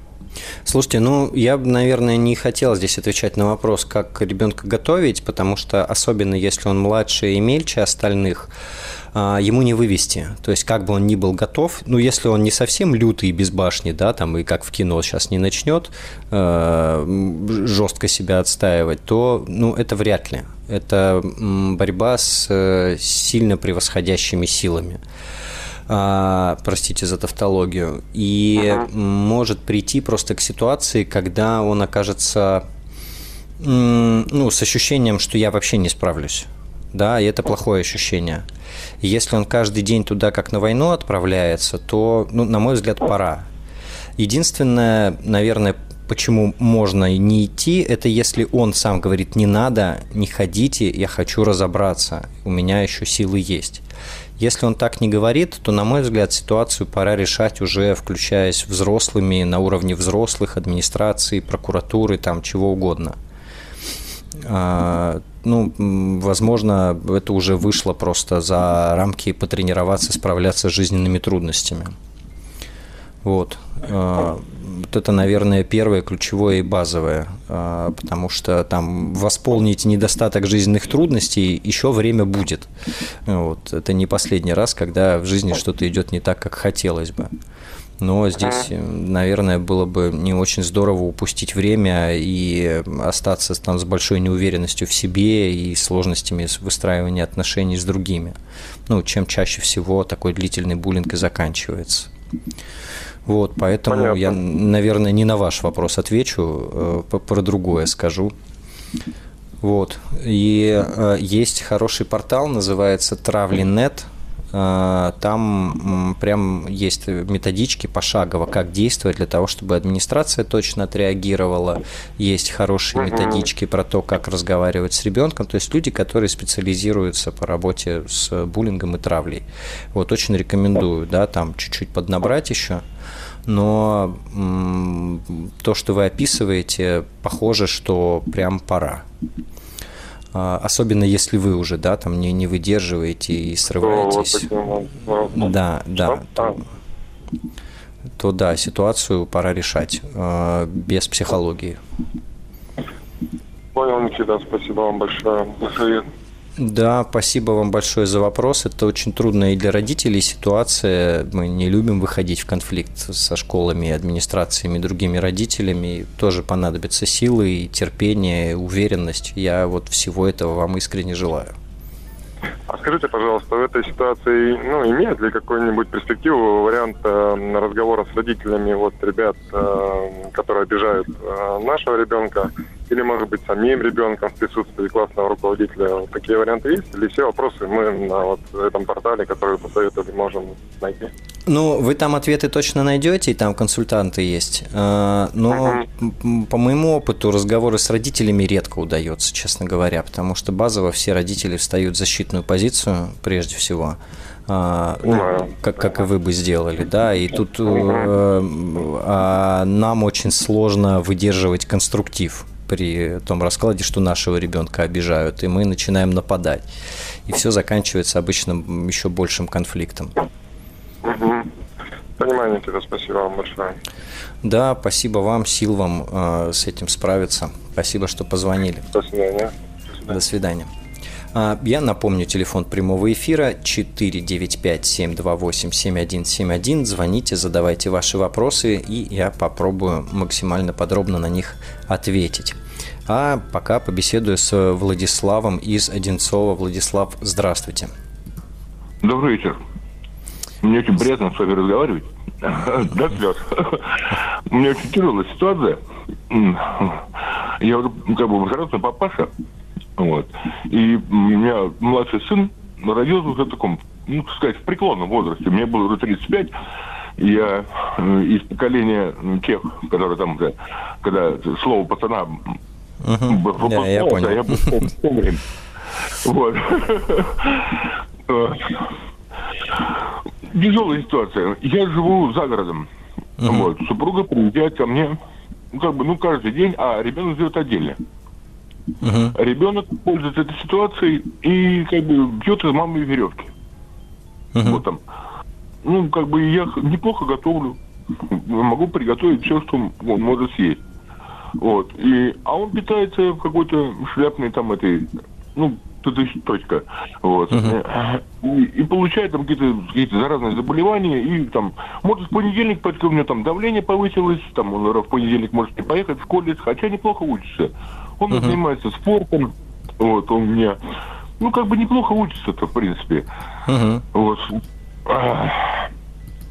S1: Слушайте, ну, я бы, наверное, не хотел здесь отвечать на вопрос, как ребенка готовить, потому что, особенно если он младше и мельче остальных, ему не вывести. То есть, как бы он ни был готов, ну, если он не совсем лютый без башни, да, там, и как в кино сейчас не начнет э, жестко себя отстаивать, то, ну, это вряд ли. Это борьба с э, сильно превосходящими силами. а, простите за тавтологию, и uh-huh. может прийти просто к ситуации, когда он окажется ну, с ощущением, что я вообще не справлюсь. Да, и это плохое ощущение. Если он каждый день туда как на войну отправляется, то, ну, на мой взгляд, пора. Единственное, наверное, почему можно не идти, это если он сам говорит, не надо, не ходите, я хочу разобраться, у меня еще силы есть. Если он так не говорит, то, на мой взгляд, ситуацию пора решать уже включаясь взрослыми на уровне взрослых, администрации, прокуратуры, там чего угодно. А, ну, возможно, это уже вышло просто за рамки потренироваться, справляться с жизненными трудностями. Вот. А, вот это, наверное, первое, ключевое и базовое, а, потому что там восполнить недостаток жизненных трудностей еще время будет. Вот. Это не последний раз, когда в жизни что-то идет не так, как хотелось бы. Но здесь, наверное, было бы не очень здорово упустить время и остаться там с большой неуверенностью в себе и сложностями выстраивания отношений с другими. Ну, чем чаще всего такой длительный буллинг и заканчивается. Вот, поэтому Понятно. я, наверное, не на ваш вопрос отвечу, э, про другое скажу. Вот. И э, есть хороший портал, называется Travli.net. Э, там прям есть методички пошагово, как действовать для того, чтобы администрация точно отреагировала. Есть хорошие методички про то, как разговаривать с ребенком. То есть люди, которые специализируются по работе с буллингом и травлей. Вот очень рекомендую, да, там чуть-чуть поднабрать еще но то, что вы описываете, похоже, что прям пора. А, особенно если вы уже, да, там не, не выдерживаете и срываетесь. Да, да. То, то да, ситуацию пора решать а, без психологии.
S7: Понял, Никита, спасибо вам большое за совет.
S1: Да, спасибо вам большое за вопрос. Это очень трудная и для родителей ситуация. Мы не любим выходить в конфликт со школами, администрациями, другими родителями. Тоже понадобятся силы, и терпение, и уверенность. Я вот всего этого вам искренне желаю.
S7: А скажите, пожалуйста, в этой ситуации, ну, имеет ли какую-нибудь перспективу вариант э, разговора с родителями вот ребят, э, которые обижают э, нашего ребенка, или, может быть, самим ребенком в присутствии классного руководителя. Вот такие варианты есть? Или все вопросы мы на вот этом портале, который посоветовали, можем найти?
S1: Ну, вы там ответы точно найдете, и там консультанты есть. А, но uh-huh. по моему опыту разговоры с родителями редко удается, честно говоря, потому что базово все родители встают в защитную позицию прежде всего. А, ну, как, как и вы бы сделали, да, и тут э, а нам очень сложно выдерживать конструктив при том раскладе, что нашего ребенка обижают, и мы начинаем нападать. И все заканчивается обычно еще большим конфликтом.
S7: Угу. Понимаю, Никита, спасибо вам большое.
S1: Да, спасибо вам, сил вам э, с этим справиться. Спасибо, что позвонили.
S7: До свидания.
S1: До свидания. А, я напомню, телефон прямого эфира 495-728-7171. Звоните, задавайте ваши вопросы, и я попробую максимально подробно на них ответить. А пока побеседую с Владиславом из Одинцова. Владислав, здравствуйте.
S8: Добрый вечер. Мне очень приятно с вами разговаривать. До слез. У меня очень тяжелая ситуация. Я как бы взрослый папаша, вот. И у меня младший сын родился уже в таком, ну, так сказать, в преклонном возрасте. Мне было уже 35. Я э, из поколения тех, которые там уже, когда слово пацана
S1: uh-huh. да, я понял. я был.
S8: Вот. Тяжелая ситуация. Я живу за городом. Uh-huh. Вот. Супруга приезжает ко мне, ну, как бы, ну, каждый день, а ребенок живет отдельно. Угу. Ребенок пользуется этой ситуацией и как бы бьет из мамы веревки. Угу. Вот там. Ну, как бы я неплохо готовлю. Могу приготовить все, что он может съесть. Вот. И, а он питается в какой-то шляпной там этой, ну, точка. Вот. Uh-huh. И, и получает там какие-то какие заразные заболевания, и там, может, в понедельник, у него там давление повысилось, там он в понедельник может не поехать в колледж, хотя неплохо учится. Он uh-huh. занимается спортом, вот, он мне, ну, как бы неплохо учится-то, в принципе. Uh-huh. Вот.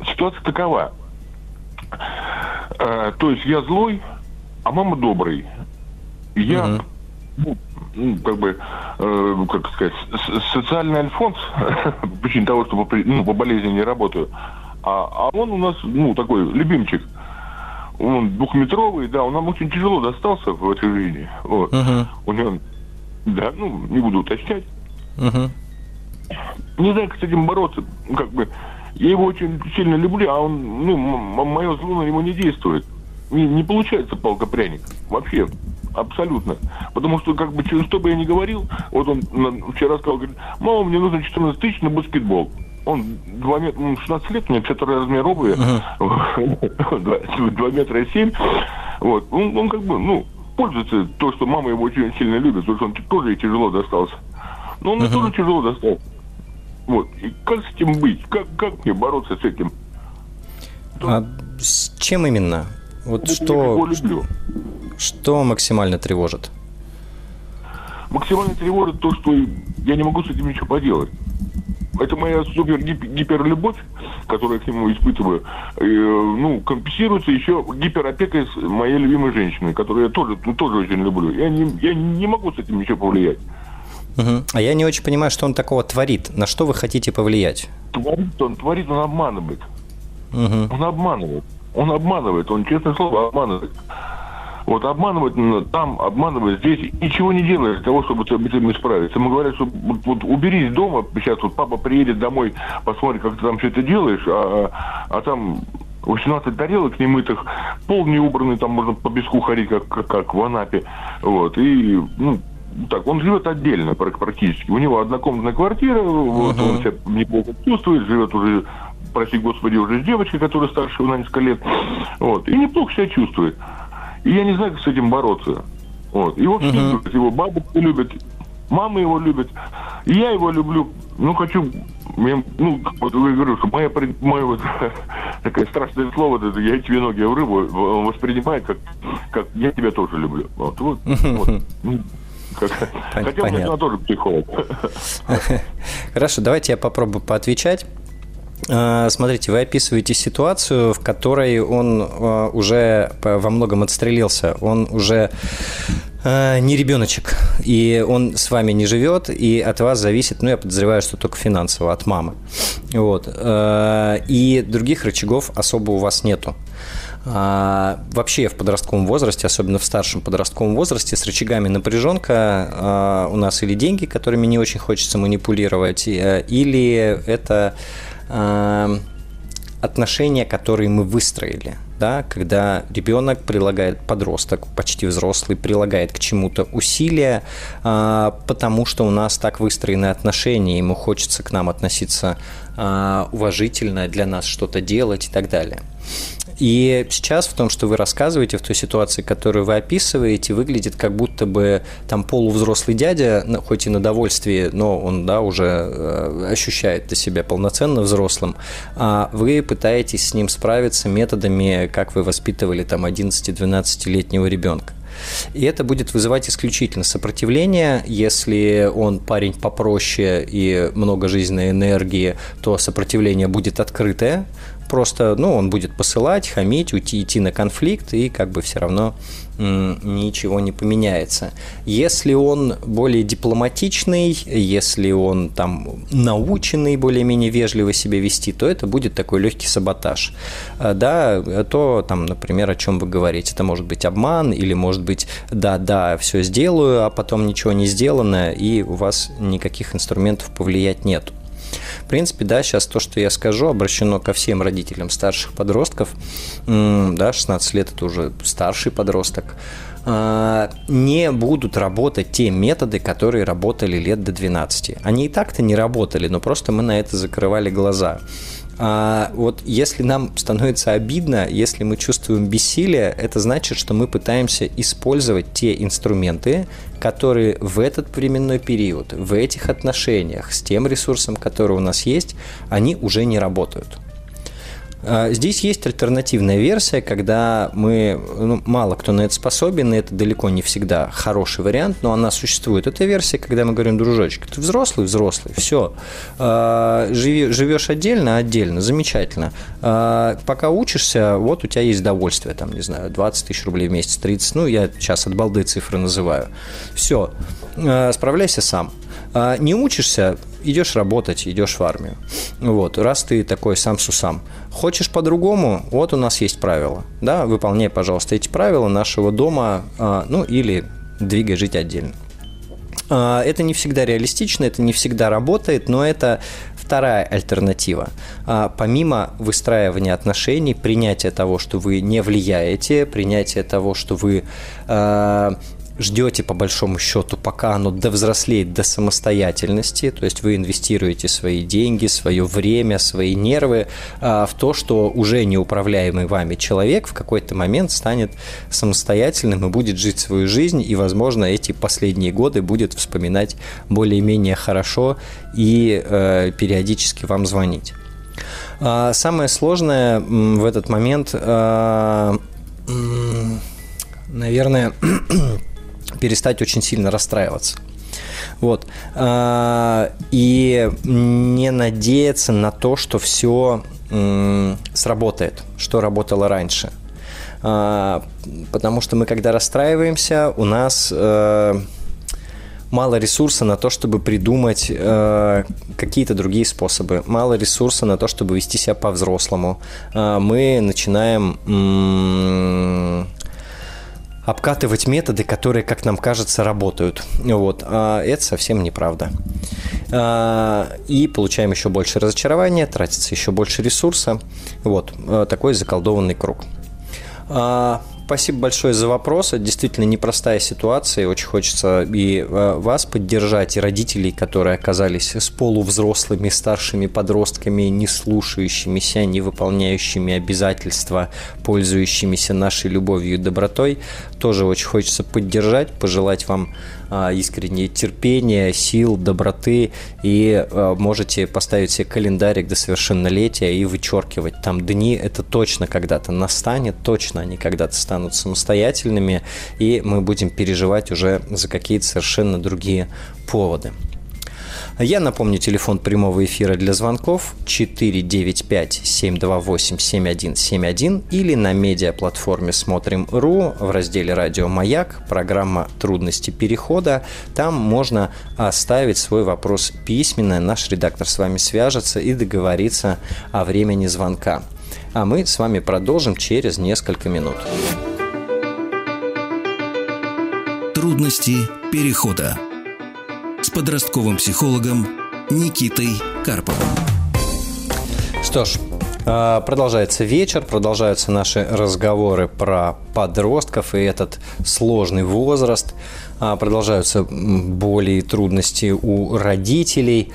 S8: ситуация такова. Э, то есть я злой, а мама добрый. Я, ну, ну, как бы, э, как сказать, социальный альфонс, по причине того, что по, ну, по болезни не работаю, а, а он у нас, ну, такой любимчик. Он двухметровый, да, он нам очень тяжело достался в этой жизни. Вот. Uh-huh. У него, да, ну, не буду уточнять. Uh-huh. Не знаю, как с этим бороться. Как бы, я его очень сильно люблю, а он, ну, мое зло на него не действует. Не, не получается палка-пряник. Вообще. Абсолютно. Потому что, как бы, что бы я ни говорил, вот он вчера сказал, говорит, мама, мне нужно 14 тысяч на баскетбол он 2 метра, 16 лет, у меня четвертый размер обуви, uh 2, метра 7. Вот. Он, он как бы, ну, пользуется то, что мама его очень сильно любит, потому что он тоже ей тяжело достался. Но он uh тоже тяжело достался. Вот. И как с этим быть? Как, как мне бороться с этим?
S1: А с чем именно? Вот что, что максимально тревожит?
S8: Максимально тревожит то, что я не могу с этим ничего поделать это моя супер гиперлюбовь, которую я к нему испытываю, и, ну, компенсируется еще гиперопекой с моей любимой женщиной, которую я тоже, ну, тоже очень люблю. Я не, я не могу с этим ничего повлиять.
S1: Угу. А я не очень понимаю, что он такого творит. На что вы хотите повлиять?
S8: Творит он, творит, он обманывает. Угу. Он обманывает. Он обманывает, он, честное слово, обманывает. Вот обманывать там, обманывать здесь, ничего не делает для того, чтобы с этим исправиться. Мы говорим, что вот, вот уберись дома, сейчас вот папа приедет домой, посмотрит, как ты там все это делаешь, а, а там 18 тарелок немытых, пол не убранный, там можно по песку ходить, как, как, как в Анапе. Вот, и, ну, так, он живет отдельно практически. У него однокомнатная квартира, uh-huh. вот, он себя неплохо чувствует, живет уже, прости господи, уже с девочкой, которая старше его на несколько лет. Вот, и неплохо себя чувствует. И я не знаю, как с этим бороться. Вот. Его все uh-huh. любят, его бабушка любят, мама его любит. И я его люблю. Ну, хочу... Я, ну, вот я говорю, что моя, мое вот, такое страшное слово, это я тебе ноги в рыбу, он воспринимает, как, как я тебя тоже люблю. Вот, вот, вот. Ну, хотя
S1: я тоже психолог. Хорошо, давайте я попробую поотвечать. А, смотрите, вы описываете ситуацию, в которой он а, уже во многом отстрелился. Он уже а, не ребеночек, и он с вами не живет, и от вас зависит, ну, я подозреваю, что только финансово, от мамы. Вот. И других рычагов особо у вас нету. вообще в подростковом возрасте, особенно в старшем подростковом возрасте, с рычагами напряженка у нас или деньги, которыми не очень хочется манипулировать, или это Эм, отношения, которые мы выстроили, да, когда ребенок прилагает, подросток, почти взрослый, прилагает к чему-то усилия, э, потому что у нас так выстроены отношения, ему хочется к нам относиться э, уважительно, для нас что-то делать и так далее. И сейчас в том, что вы рассказываете, в той ситуации, которую вы описываете, выглядит как будто бы там полувзрослый дядя, хоть и на довольствии, но он да, уже э, ощущает себя полноценно взрослым, а вы пытаетесь с ним справиться методами, как вы воспитывали там 11-12-летнего ребенка. И это будет вызывать исключительно сопротивление. Если он парень попроще и много жизненной энергии, то сопротивление будет открытое, просто, ну, он будет посылать, хамить, уйти, идти на конфликт, и как бы все равно ничего не поменяется. Если он более дипломатичный, если он там наученный более-менее вежливо себя вести, то это будет такой легкий саботаж. А, да, то там, например, о чем вы говорите. Это может быть обман или может быть да, да, все сделаю, а потом ничего не сделано, и у вас никаких инструментов повлиять нет. В принципе, да, сейчас то, что я скажу, обращено ко всем родителям старших подростков. Да, 16 лет – это уже старший подросток а, не будут работать те методы, которые работали лет до 12. Они и так-то не работали, но просто мы на это закрывали глаза. А вот если нам становится обидно, если мы чувствуем бессилие, это значит, что мы пытаемся использовать те инструменты, которые в этот временной период, в этих отношениях, с тем ресурсом, который у нас есть, они уже не работают. А, здесь есть альтернативная версия, когда мы, ну, мало кто на это способен, и это далеко не всегда хороший вариант, но она существует. Это версия, когда мы говорим, дружочек, ты взрослый, взрослый, все, а, живи, живешь отдельно, отдельно, замечательно. А, пока учишься, вот у тебя есть удовольствие, там, не знаю, 20 тысяч рублей в месяц, 30, ну, я сейчас от балды цифры называю. Все, справляйся сам. Не учишься, идешь работать, идешь в армию. Вот, раз ты такой сам сусам. Хочешь по-другому? Вот у нас есть правила. Да, выполняй, пожалуйста, эти правила нашего дома, а, ну или двигай жить отдельно. А, это не всегда реалистично, это не всегда работает, но это вторая альтернатива. А, помимо выстраивания отношений, принятия того, что вы не влияете, принятия того, что вы ждете по большому счету, пока оно довзрослеет до самостоятельности, то есть вы инвестируете свои деньги, свое время, свои нервы а, в то, что уже неуправляемый вами человек в какой-то момент станет самостоятельным и будет жить свою жизнь, и, возможно, эти последние годы будет вспоминать более-менее хорошо и э, периодически вам звонить. А, самое сложное в этот момент, э, наверное, перестать очень сильно расстраиваться. Вот. А, и не надеяться на то, что все сработает, что работало раньше. А, потому что мы, когда расстраиваемся, у нас э, мало ресурса на то, чтобы придумать э, какие-то другие способы, мало ресурса на то, чтобы вести себя по-взрослому. А, мы начинаем обкатывать методы, которые, как нам кажется, работают. Вот. А это совсем неправда. А, и получаем еще больше разочарования, тратится еще больше ресурса. Вот. А, такой заколдованный круг. Спасибо большое за вопрос. Это действительно непростая ситуация. Очень хочется и э, вас поддержать, и родителей, которые оказались с полувзрослыми, старшими подростками, не слушающимися, не выполняющими обязательства, пользующимися нашей любовью и добротой. Тоже очень хочется поддержать, пожелать вам а, искреннее терпения, сил, доброты, и а, можете поставить себе календарик до совершеннолетия и вычеркивать там дни. Это точно когда-то настанет, точно они когда-то станут самостоятельными, и мы будем переживать уже за какие-то совершенно другие поводы. Я напомню, телефон прямого эфира для звонков 495-728-7171 или на медиаплатформе «Смотрим.ру» в разделе «Радио Маяк» программа «Трудности перехода». Там можно оставить свой вопрос письменно. Наш редактор с вами свяжется и договорится о времени звонка. А мы с вами продолжим через несколько минут.
S3: Трудности перехода подростковым психологом Никитой Карповым.
S1: Что ж, а, Продолжается вечер, продолжаются наши разговоры про подростков и этот сложный возраст. А, продолжаются боли и трудности у родителей.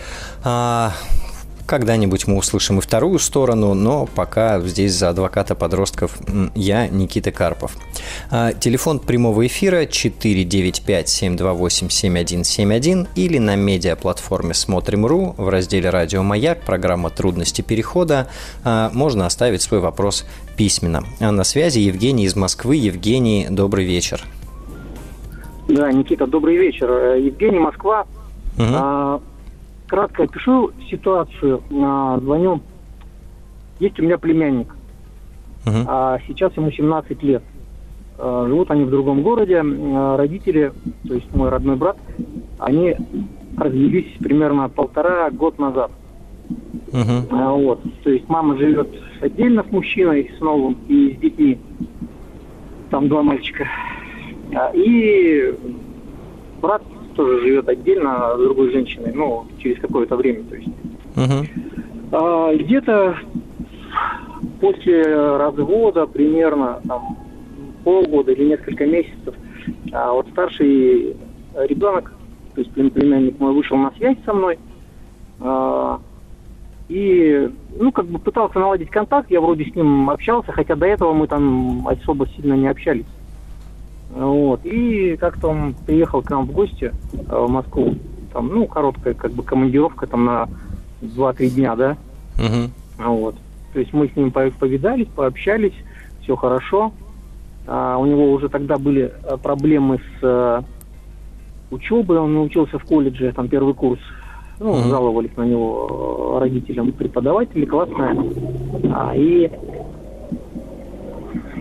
S1: А, когда-нибудь мы услышим и вторую сторону, но пока здесь за адвоката подростков я, Никита Карпов. А, телефон прямого эфира 495-728-7171 или на медиаплатформе «Смотрим.ру» в разделе «Радио Маяк» программа «Трудности перехода» а, можно оставить свой вопрос письменно. А на связи Евгений из Москвы. Евгений, добрый вечер.
S9: Да, Никита, добрый вечер. Евгений, Москва. Угу кратко опишу ситуацию. А, звоню. Есть у меня племянник. Uh-huh. А сейчас ему 17 лет. А, живут они в другом городе. А, родители, то есть мой родной брат, они развелись примерно полтора год назад. Uh-huh. А, вот. То есть мама живет отдельно с мужчиной, с новым и с детьми. Там два мальчика. А, и брат тоже живет отдельно с другой женщиной, ну, через какое-то время, то есть. Uh-huh. А, где-то после развода примерно там полгода или несколько месяцев а вот старший ребенок, то есть племянник мой, вышел на связь со мной, а, и, ну, как бы пытался наладить контакт, я вроде с ним общался, хотя до этого мы там особо сильно не общались. Вот. И как-то он приехал к нам в гости э, в Москву. Там, ну, короткая как бы командировка там на 2-3 дня, да. Угу. Вот. То есть мы с ним повидались, пообщались, все хорошо. А, у него уже тогда были э, проблемы с а, учебой, он учился в колледже, там первый курс. Ну, uh-huh. жаловались на него родителям преподаватели, классная. А, и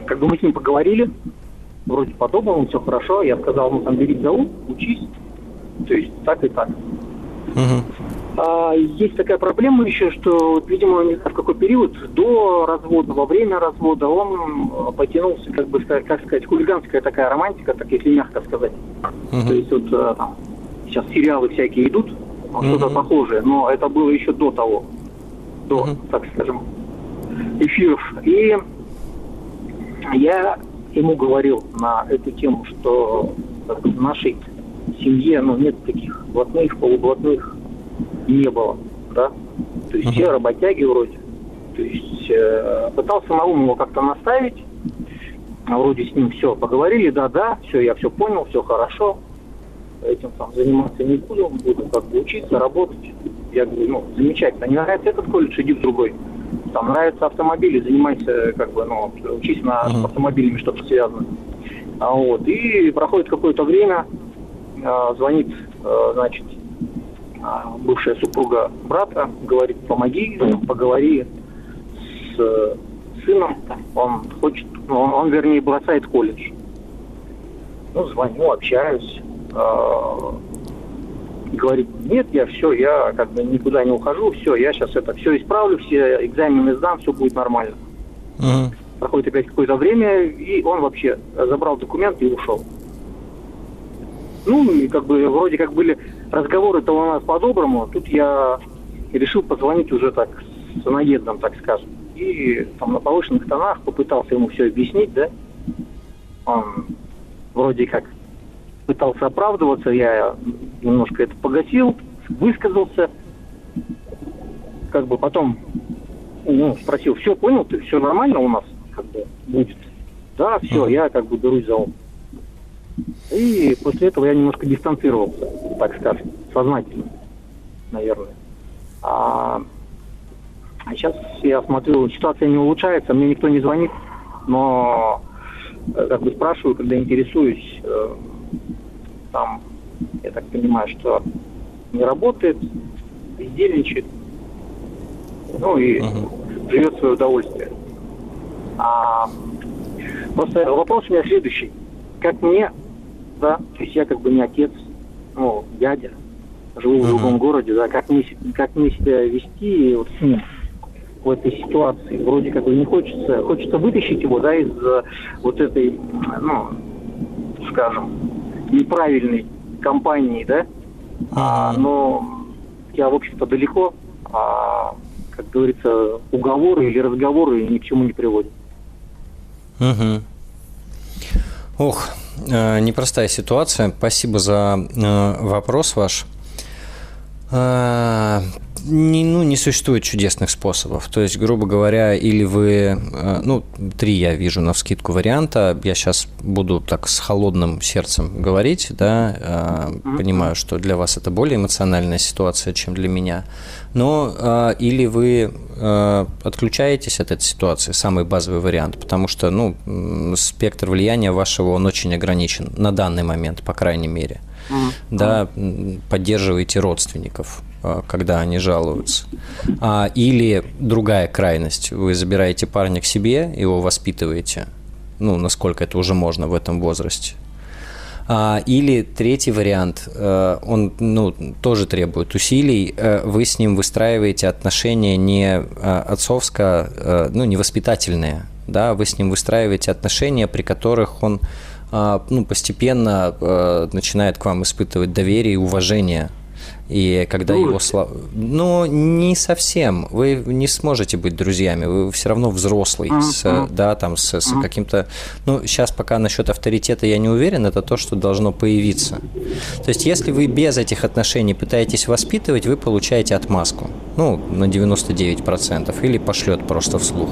S9: как бы мы с ним поговорили, вроде по-доброму, все хорошо. Я сказал, ну там бери за ум, учись. То есть так и так. Uh-huh. А, есть такая проблема еще, что, видимо, не знаю, в какой период, до развода, во время развода, он э, потянулся, как бы, как сказать, хулиганская такая романтика, так если мягко сказать. Uh-huh. То есть вот э, там, сейчас сериалы всякие идут, uh-huh. что-то похожее, но это было еще до того, до, uh-huh. так скажем, эфиров. И я ему говорил на эту тему, что в нашей семье ну, нет таких блатных, полублатных не было, да. То есть uh-huh. все работяги вроде. То есть э, пытался на ум его как-то наставить, вроде с ним все поговорили, да-да, все, я все понял, все хорошо, этим там заниматься не буду, буду как бы учиться, работать. Я говорю, ну, замечательно, не нравится этот колледж, иди в другой. Там нравятся автомобили, занимайся, как бы, ну, учись на uh-huh. автомобилями что-то связано. А вот, и проходит какое-то время, э, звонит, э, значит, а, бывшая супруга брата говорит, помоги, поговори с э, сыном, он хочет, ну, он, он вернее бросает колледж. Ну, звоню, общаюсь, э, говорит, нет, я все, я как бы никуда не ухожу, все, я сейчас это все исправлю, все экзамены сдам, все будет нормально. Uh-huh. Проходит опять какое-то время, и он вообще забрал документы и ушел. Ну, и как бы вроде как были разговоры-то у нас по-доброму. Тут я решил позвонить уже так с наездом, так скажем. И там на повышенных тонах попытался ему все объяснить, да. Он вроде как пытался оправдываться, я немножко это погасил, высказался. Как бы потом ну, спросил, все понял, ты все нормально у нас как бы будет? Да, все, я как бы берусь за ум. И после этого я немножко дистанцировался, так скажем, сознательно, наверное. А, а сейчас я смотрю, ситуация не улучшается, мне никто не звонит, но э, как бы спрашиваю, когда интересуюсь, э, там, я так понимаю, что не работает, бездельничает, ну и uh-huh. живет свое удовольствие. А, просто вопрос у меня следующий. Как мне да, то есть я как бы не отец, ну, дядя, живу uh-huh. в другом городе, да, как мне, как мне себя вести вот с ним в этой ситуации. Вроде как бы не хочется, хочется вытащить его, да, из вот этой, ну, скажем, неправильной компании, да, а, но я, в общем-то, далеко, а, как говорится, уговоры или разговоры ни к чему не приводят.
S1: Угу. Ох, Э, непростая ситуация. Спасибо за э, вопрос ваш. Э, не, ну, не существует чудесных способов. То есть, грубо говоря, или вы... Ну, три я вижу на вскидку варианта. Я сейчас буду так с холодным сердцем говорить, да, понимаю, что для вас это более эмоциональная ситуация, чем для меня. Но или вы отключаетесь от этой ситуации, самый базовый вариант, потому что, ну, спектр влияния вашего, он очень ограничен на данный момент, по крайней мере. Mm-hmm. Да, поддерживаете родственников а, когда они жалуются. А, или другая крайность. Вы забираете парня к себе, его воспитываете, ну, насколько это уже можно в этом возрасте. А, или третий вариант, э, он ну, тоже требует усилий. Э, вы с ним выстраиваете отношения не отцовско, ну, не воспитательные. Да? Вы с ним выстраиваете отношения, при которых он ну, постепенно начинает к вам испытывать доверие и уважение и когда ну, его слова... Ну, не совсем. Вы не сможете быть друзьями. Вы все равно взрослый, uh-huh. с, да, там, с, с каким-то... Ну, сейчас пока насчет авторитета я не уверен, это то, что должно появиться. То есть, если вы без этих отношений пытаетесь воспитывать, вы получаете отмазку. Ну, на 99%. Или пошлет просто вслух.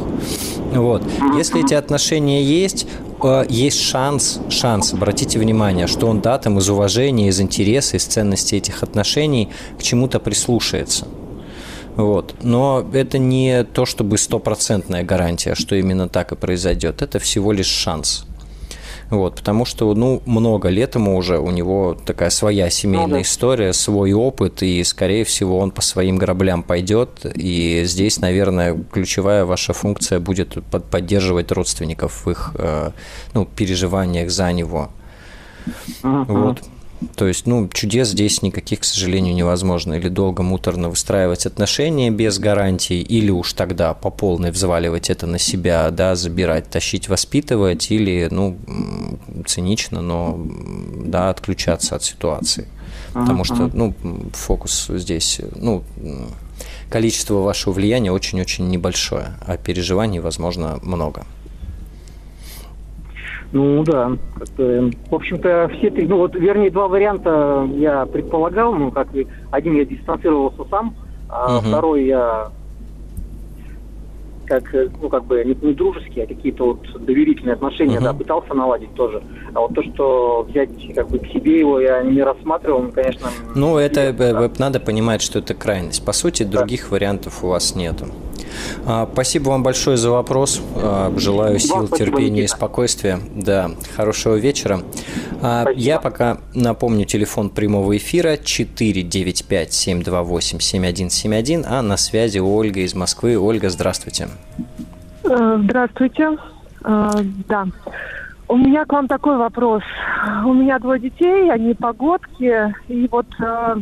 S1: Вот. Если эти отношения есть, Э, есть шанс, шанс, обратите внимание, что он, да, там из уважения, из интереса, из ценности этих отношений к чему-то прислушается. Вот. Но это не то, чтобы стопроцентная гарантия, что именно так и произойдет. Это всего лишь шанс. Вот, потому что, ну, много лет ему уже, у него такая своя семейная ну, да. история, свой опыт, и, скорее всего, он по своим граблям пойдет. И здесь, наверное, ключевая ваша функция будет поддерживать родственников в их, э, ну, переживаниях за него. Uh-huh. Вот. То есть, ну, чудес здесь никаких, к сожалению, невозможно. Или долго муторно выстраивать отношения без гарантий, или уж тогда по полной взваливать это на себя, да, забирать, тащить, воспитывать, или, ну, цинично, но, да, отключаться от ситуации. Потому что, ну, фокус здесь, ну, количество вашего влияния очень-очень небольшое, а переживаний, возможно, много.
S9: Ну да, в общем-то все три, ну вот вернее два варианта я предполагал, ну как один я дистанцировался сам, а угу. второй я как, ну, как бы не, не дружеские, а какие-то вот доверительные отношения, uh да, пытался наладить тоже. А вот то, что взять как бы к себе его я не рассматривал, ну, конечно...
S1: Ну, это да. надо понимать, что это крайность. По сути, других да. вариантов у вас нету. А, спасибо вам большое за вопрос. А, желаю сил, терпения и спокойствия. Да, хорошего вечера. А, я пока напомню телефон прямого эфира 495-728-7171, а на связи Ольга из Москвы. Ольга, здравствуйте.
S10: Э, здравствуйте. Э, да. У меня к вам такой вопрос. У меня двое детей, они погодки, и вот э,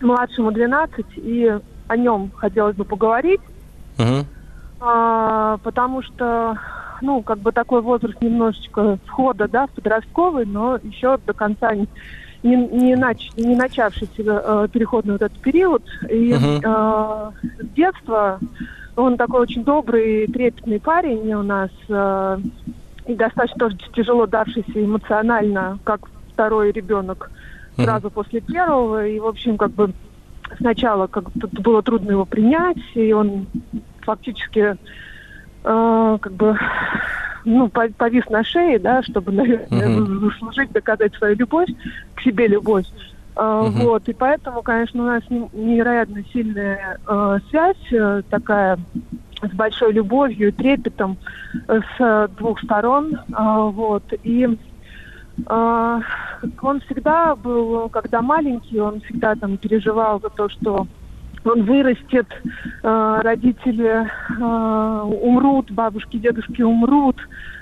S10: младшему 12, и о нем хотелось бы поговорить. Угу. А, потому что, ну, как бы такой возраст немножечко схода, да, в подростковый, но еще до конца не, не, не, нач, не начавшийся э, переходный вот этот период. И uh э, с детства он такой очень добрый, трепетный парень у нас, э, и достаточно тоже тяжело давшийся эмоционально, как второй ребенок сразу после первого. И, в общем, как бы сначала как было трудно его принять, и он фактически э, как бы ну, повис на шее, да, чтобы, наверное, uh-huh. заслужить, доказать свою любовь, к себе любовь. Uh, uh-huh. Вот, и поэтому, конечно, у нас невероятно сильная э, связь э, такая с большой любовью и трепетом э, с двух сторон. Э, вот, и он всегда был, когда маленький, он всегда там переживал за то, что он вырастет, э, родители э, умрут, бабушки, дедушки умрут.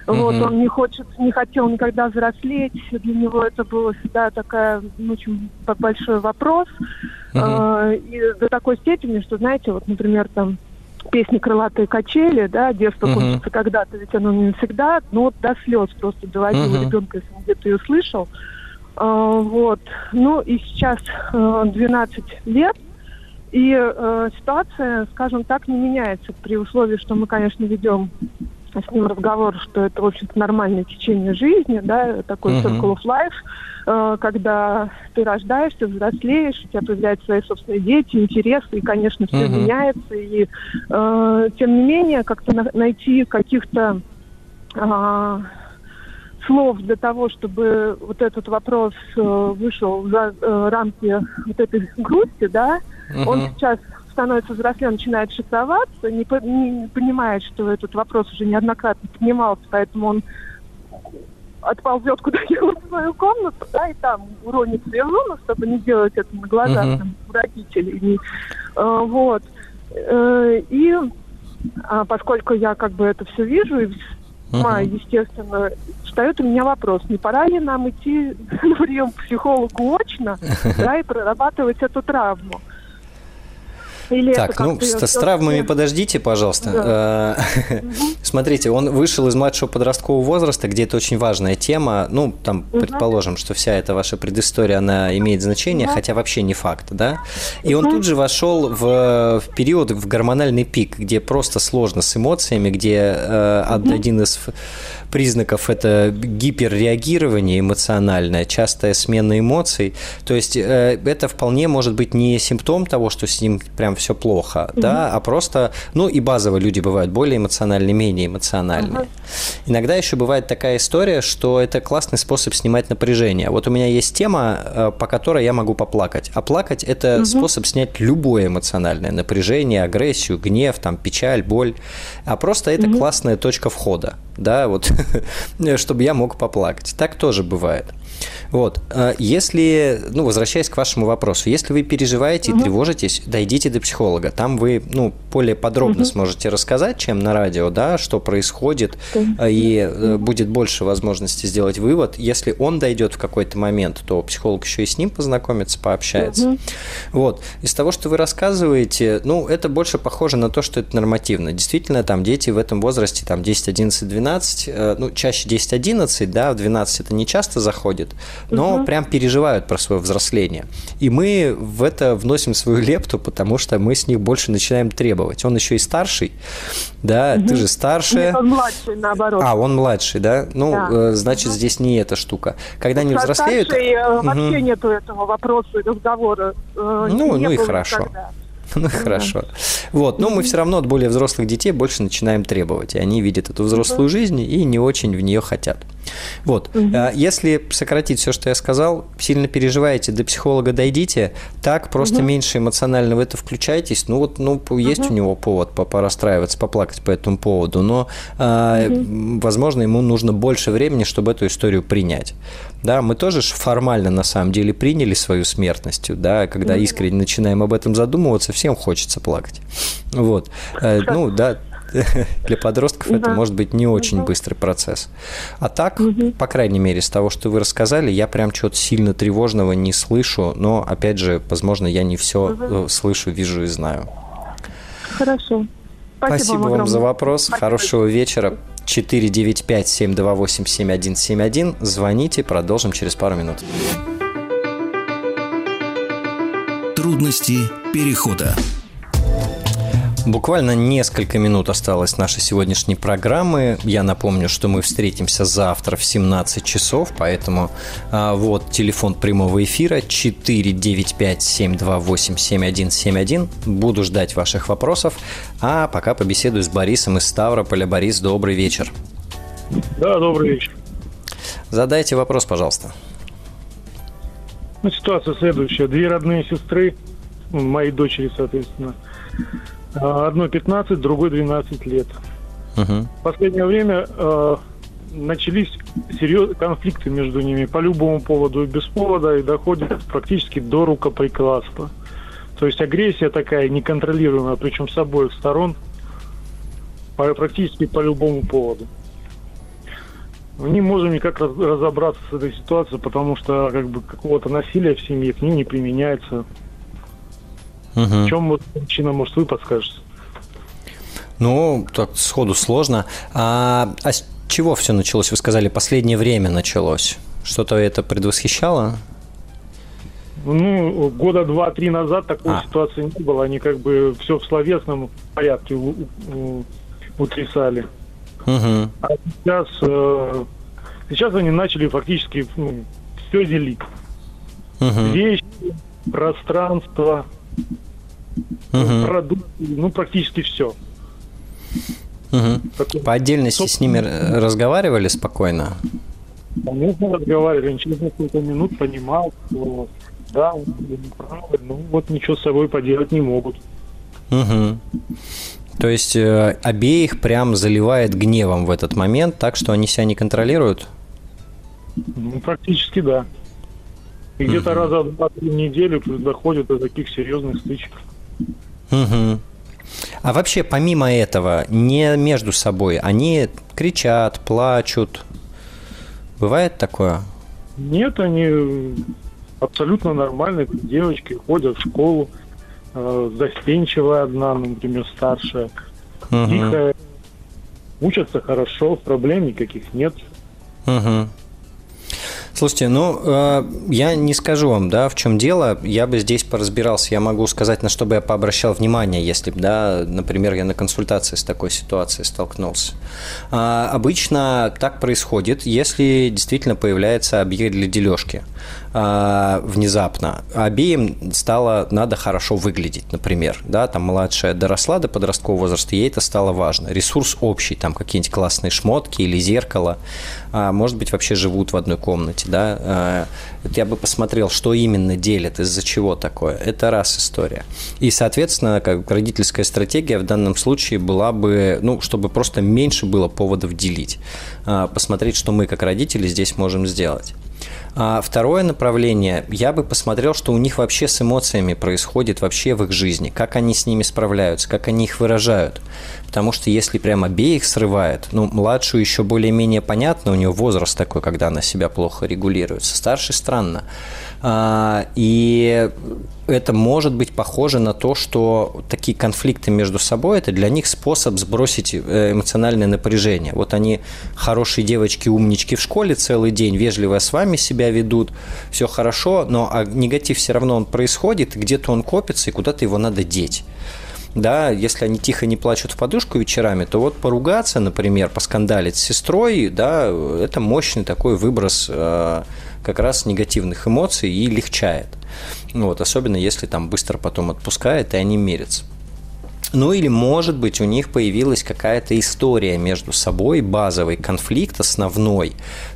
S10: Uh-huh. Вот он не хочет, не хотел никогда взрослеть. Для него это было всегда такая ну, очень большой вопрос. Э, и до такой степени, что, знаете, вот, например, там песни «Крылатые качели», да, «Детство uh-huh. кончится когда-то», ведь оно не всегда, но вот до слез просто доводило uh-huh. ребенка, если он где-то ее слышал. Uh, вот. Ну и сейчас uh, 12 лет, и э, ситуация, скажем так, не меняется при условии, что мы, конечно, ведем с ним разговор, что это, в общем-то, нормальное течение жизни, да, такой uh-huh. circle of life, э, когда ты рождаешься, взрослеешь, у тебя появляются свои собственные дети, интересы, и, конечно, все uh-huh. меняется. И, э, тем не менее, как-то на- найти каких-то э, слов для того, чтобы вот этот вопрос э, вышел за э, рамки вот этой грусти, да, Угу. Он сейчас становится взрослее, начинает шифроваться, не, не понимает, что этот вопрос уже неоднократно поднимался, поэтому он отползет куда-нибудь в свою комнату, да, и там уронит слезу, чтобы не делать это на глазах uh-huh. там, родителей. Э, вот. Э, и а, поскольку я как бы это все вижу, и uh-huh. естественно, встает у меня вопрос, не пора ли нам идти на прием к психологу очно, да, и прорабатывать эту травму.
S1: Или так, ну, с, с травмами подождите, пожалуйста. Да. Смотрите, он вышел из младшего подросткового возраста, где это очень важная тема. Ну, там, угу. предположим, что вся эта ваша предыстория, она имеет значение, угу. хотя вообще не факт, да? И он тут же вошел в, в период, в гормональный пик, где просто сложно с эмоциями, где э, угу. один из признаков это гиперреагирование эмоциональное, частая смена эмоций. То есть э, это вполне может быть не симптом того, что с ним прям все плохо, угу. да, а просто, ну и базово люди бывают более эмоциональные, менее эмоциональные. Угу. Иногда еще бывает такая история, что это классный способ снимать напряжение. Вот у меня есть тема, э, по которой я могу поплакать. А плакать – это угу. способ снять любое эмоциональное напряжение, агрессию, гнев, там, печаль, боль. А просто это угу. классная точка входа, да, вот, чтобы я мог поплакать. Так тоже бывает. Вот. А если, ну, возвращаясь к вашему вопросу, если вы переживаете угу. и тревожитесь, дойдите до психолога. Там вы, ну, более подробно угу. сможете рассказать, чем на радио, да, что происходит, угу. и угу. будет больше возможности сделать вывод. Если он дойдет в какой-то момент, то психолог еще и с ним познакомится, пообщается. Угу. Вот. Из того, что вы рассказываете, ну, это больше похоже на то, что это нормативно. Действительно, там дети в этом возрасте, там 10, 11, 12, ну, чаще 10, 11, да, в 12 это не часто заходит, но угу. прям переживают про свое взросление. И мы в это вносим свою лепту, потому что мы с них больше начинаем требовать. Он еще и старший, да, угу. ты же старшая. Нет,
S10: он младший, наоборот.
S1: А, он младший, да? Ну, да. Э, значит, угу. здесь не эта штука. Когда они взрослеют...
S10: Старший, угу. вообще нету этого вопроса, разговора.
S1: Э, ну, ну и хорошо. Никогда. Ну, хорошо. Вот, но мы все равно от более взрослых детей больше начинаем требовать. И они видят эту взрослую жизнь и не очень в нее хотят. Вот. Угу. Если сократить все, что я сказал, сильно переживаете, до психолога дойдите, так просто угу. меньше эмоционально в это включайтесь. Ну вот, ну, есть угу. у него повод порастраиваться, поплакать по этому поводу, но, угу. возможно, ему нужно больше времени, чтобы эту историю принять. Да, мы тоже формально на самом деле приняли свою смертность, да, когда искренне начинаем об этом задумываться, всем хочется плакать. Вот. Э, ну, да, для подростков это может быть не очень быстрый процесс. А так, по крайней мере, с того, что вы рассказали, я прям чего-то сильно тревожного не слышу, но, опять же, возможно, я не все угу. слышу, вижу и знаю.
S10: Хорошо.
S1: Спасибо, Спасибо вам, за вопрос. Спасибо. Хорошего вечера. 495-728-7171. Звоните, продолжим через пару минут.
S3: Трудности перехода.
S1: Буквально несколько минут осталось нашей сегодняшней программы. Я напомню, что мы встретимся завтра в 17 часов, поэтому а, вот телефон прямого эфира 495-728-7171. Буду ждать ваших вопросов, а пока побеседую с Борисом из Ставрополя. Борис, добрый вечер.
S11: Да, добрый вечер.
S1: Задайте вопрос, пожалуйста.
S11: Ну, ситуация следующая. Две родные сестры, моей дочери, соответственно, а, одной 15, другой 12 лет. Угу. В последнее время э, начались серьезные конфликты между ними по любому поводу и без повода, и доходят практически до рукоприкладства. То есть агрессия такая неконтролируемая, причем с обоих сторон, по, практически по любому поводу. Мы не можем никак раз, разобраться с этой ситуацией, потому что как бы какого-то насилия в семье к ним не применяется. Угу. В чем вот причина, может, вы подскажете?
S1: Ну, так сходу сложно. А, а с чего все началось? Вы сказали, последнее время началось. Что-то это предвосхищало?
S11: Ну, года два-три назад такой а. ситуации не было. Они как бы все в словесном порядке утрясали. Угу. А сейчас, э, сейчас они начали фактически ну, все делить. Угу. Вещи, пространство, угу. продукты, ну, практически все.
S1: Угу. Такой, По отдельности с ними разговаривали спокойно?
S11: Конечно, разговаривали. Через несколько минут понимал, что да, он неправы, ну вот ничего с собой поделать не могут.
S1: Угу. То есть э, обеих прям заливает гневом в этот момент, так что они себя не контролируют?
S11: Ну, практически да. И угу. где-то раза в два-три неделю доходит до таких серьезных стычек.
S1: Угу. А вообще, помимо этого, не между собой, они кричат, плачут. Бывает такое?
S11: Нет, они абсолютно нормальные девочки, ходят в школу, э, застенчивая одна, например, старшая, угу. тихая, учатся хорошо, проблем никаких нет.
S1: Угу. Слушайте, ну, э, я не скажу вам, да, в чем дело. Я бы здесь поразбирался. Я могу сказать, на что бы я пообращал внимание, если бы, да, например, я на консультации с такой ситуацией столкнулся. А, обычно так происходит, если действительно появляется объект для дележки а, внезапно. Обеим стало надо хорошо выглядеть, например, да, там младшая доросла до подросткового возраста, ей это стало важно. Ресурс общий, там какие-нибудь классные шмотки или зеркало, а, может быть, вообще живут в одной комнате, да. А, я бы посмотрел, что именно делят, из-за чего такое. Это раз история. И, соответственно, как родительская стратегия в данном случае была бы, ну, чтобы просто меньше было поводов делить. Посмотреть, что мы как родители здесь можем сделать. А второе направление, я бы посмотрел, что у них вообще с эмоциями происходит вообще в их жизни, как они с ними справляются, как они их выражают. Потому что если прям обеих срывает, ну, младшую еще более-менее понятно, у нее возраст такой, когда она себя плохо регулирует. Со старшей странно. А, и это может быть похоже на то, что такие конфликты между собой – это для них способ сбросить э, эмоциональное напряжение. Вот они хорошие девочки, умнички в школе целый день, вежливо с вами себя ведут, все хорошо, но а негатив все равно он происходит, где-то он копится, и куда-то его надо деть да, если они тихо не плачут в подушку вечерами, то вот поругаться, например, поскандалить с сестрой, да, это мощный такой выброс э, как раз негативных эмоций и легчает. Вот, особенно если там быстро потом отпускает, и они мерятся. Ну или, может быть, у них появилась какая-то история между собой, базовый конфликт основной,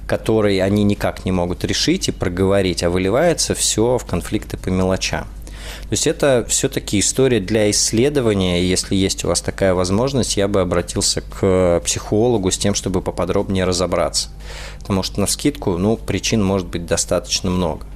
S1: который они никак не могут решить и проговорить, а выливается все в конфликты по мелочам. Есть это все-таки история для исследования, если есть у вас такая возможность, я бы обратился к психологу с тем, чтобы поподробнее разобраться. Потому что на скидку, ну, причин может быть достаточно много.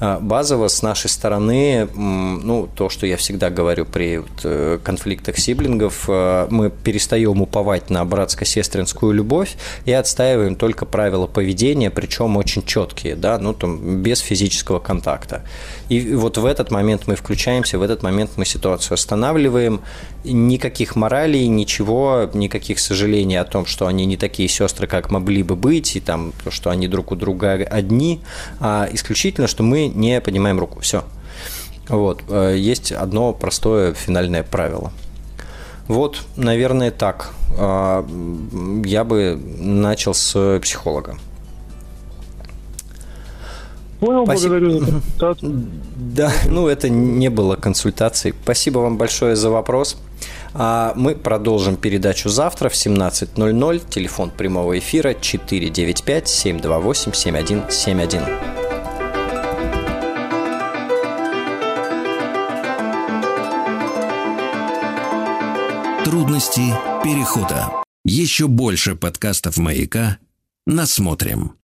S1: А, базово с нашей стороны, ну, то, что я всегда говорю при э, конфликтах сиблингов, э, мы перестаем уповать на братско-сестринскую любовь и отстаиваем только правила поведения, причем очень четкие, да, ну, там, без физического контакта. И вот в этот момент мы включаемся, в этот момент мы ситуацию останавливаем, никаких моралей, ничего, никаких сожалений о том, что они не такие сестры, как могли бы быть, и там, что они друг у друга одни, а исключительно, что мы не поднимаем руку. Все. Вот. Э, есть одно простое финальное правило. Вот, наверное, так. А, я бы начал с психолога.
S11: Понял, Спасибо. благодарю за
S1: консультацию. Да, ну это не было консультацией. Спасибо вам большое за вопрос. А мы продолжим передачу завтра в 17.00. Телефон прямого эфира 495-728-7171.
S3: Трудности перехода. Еще больше подкастов «Маяка» насмотрим.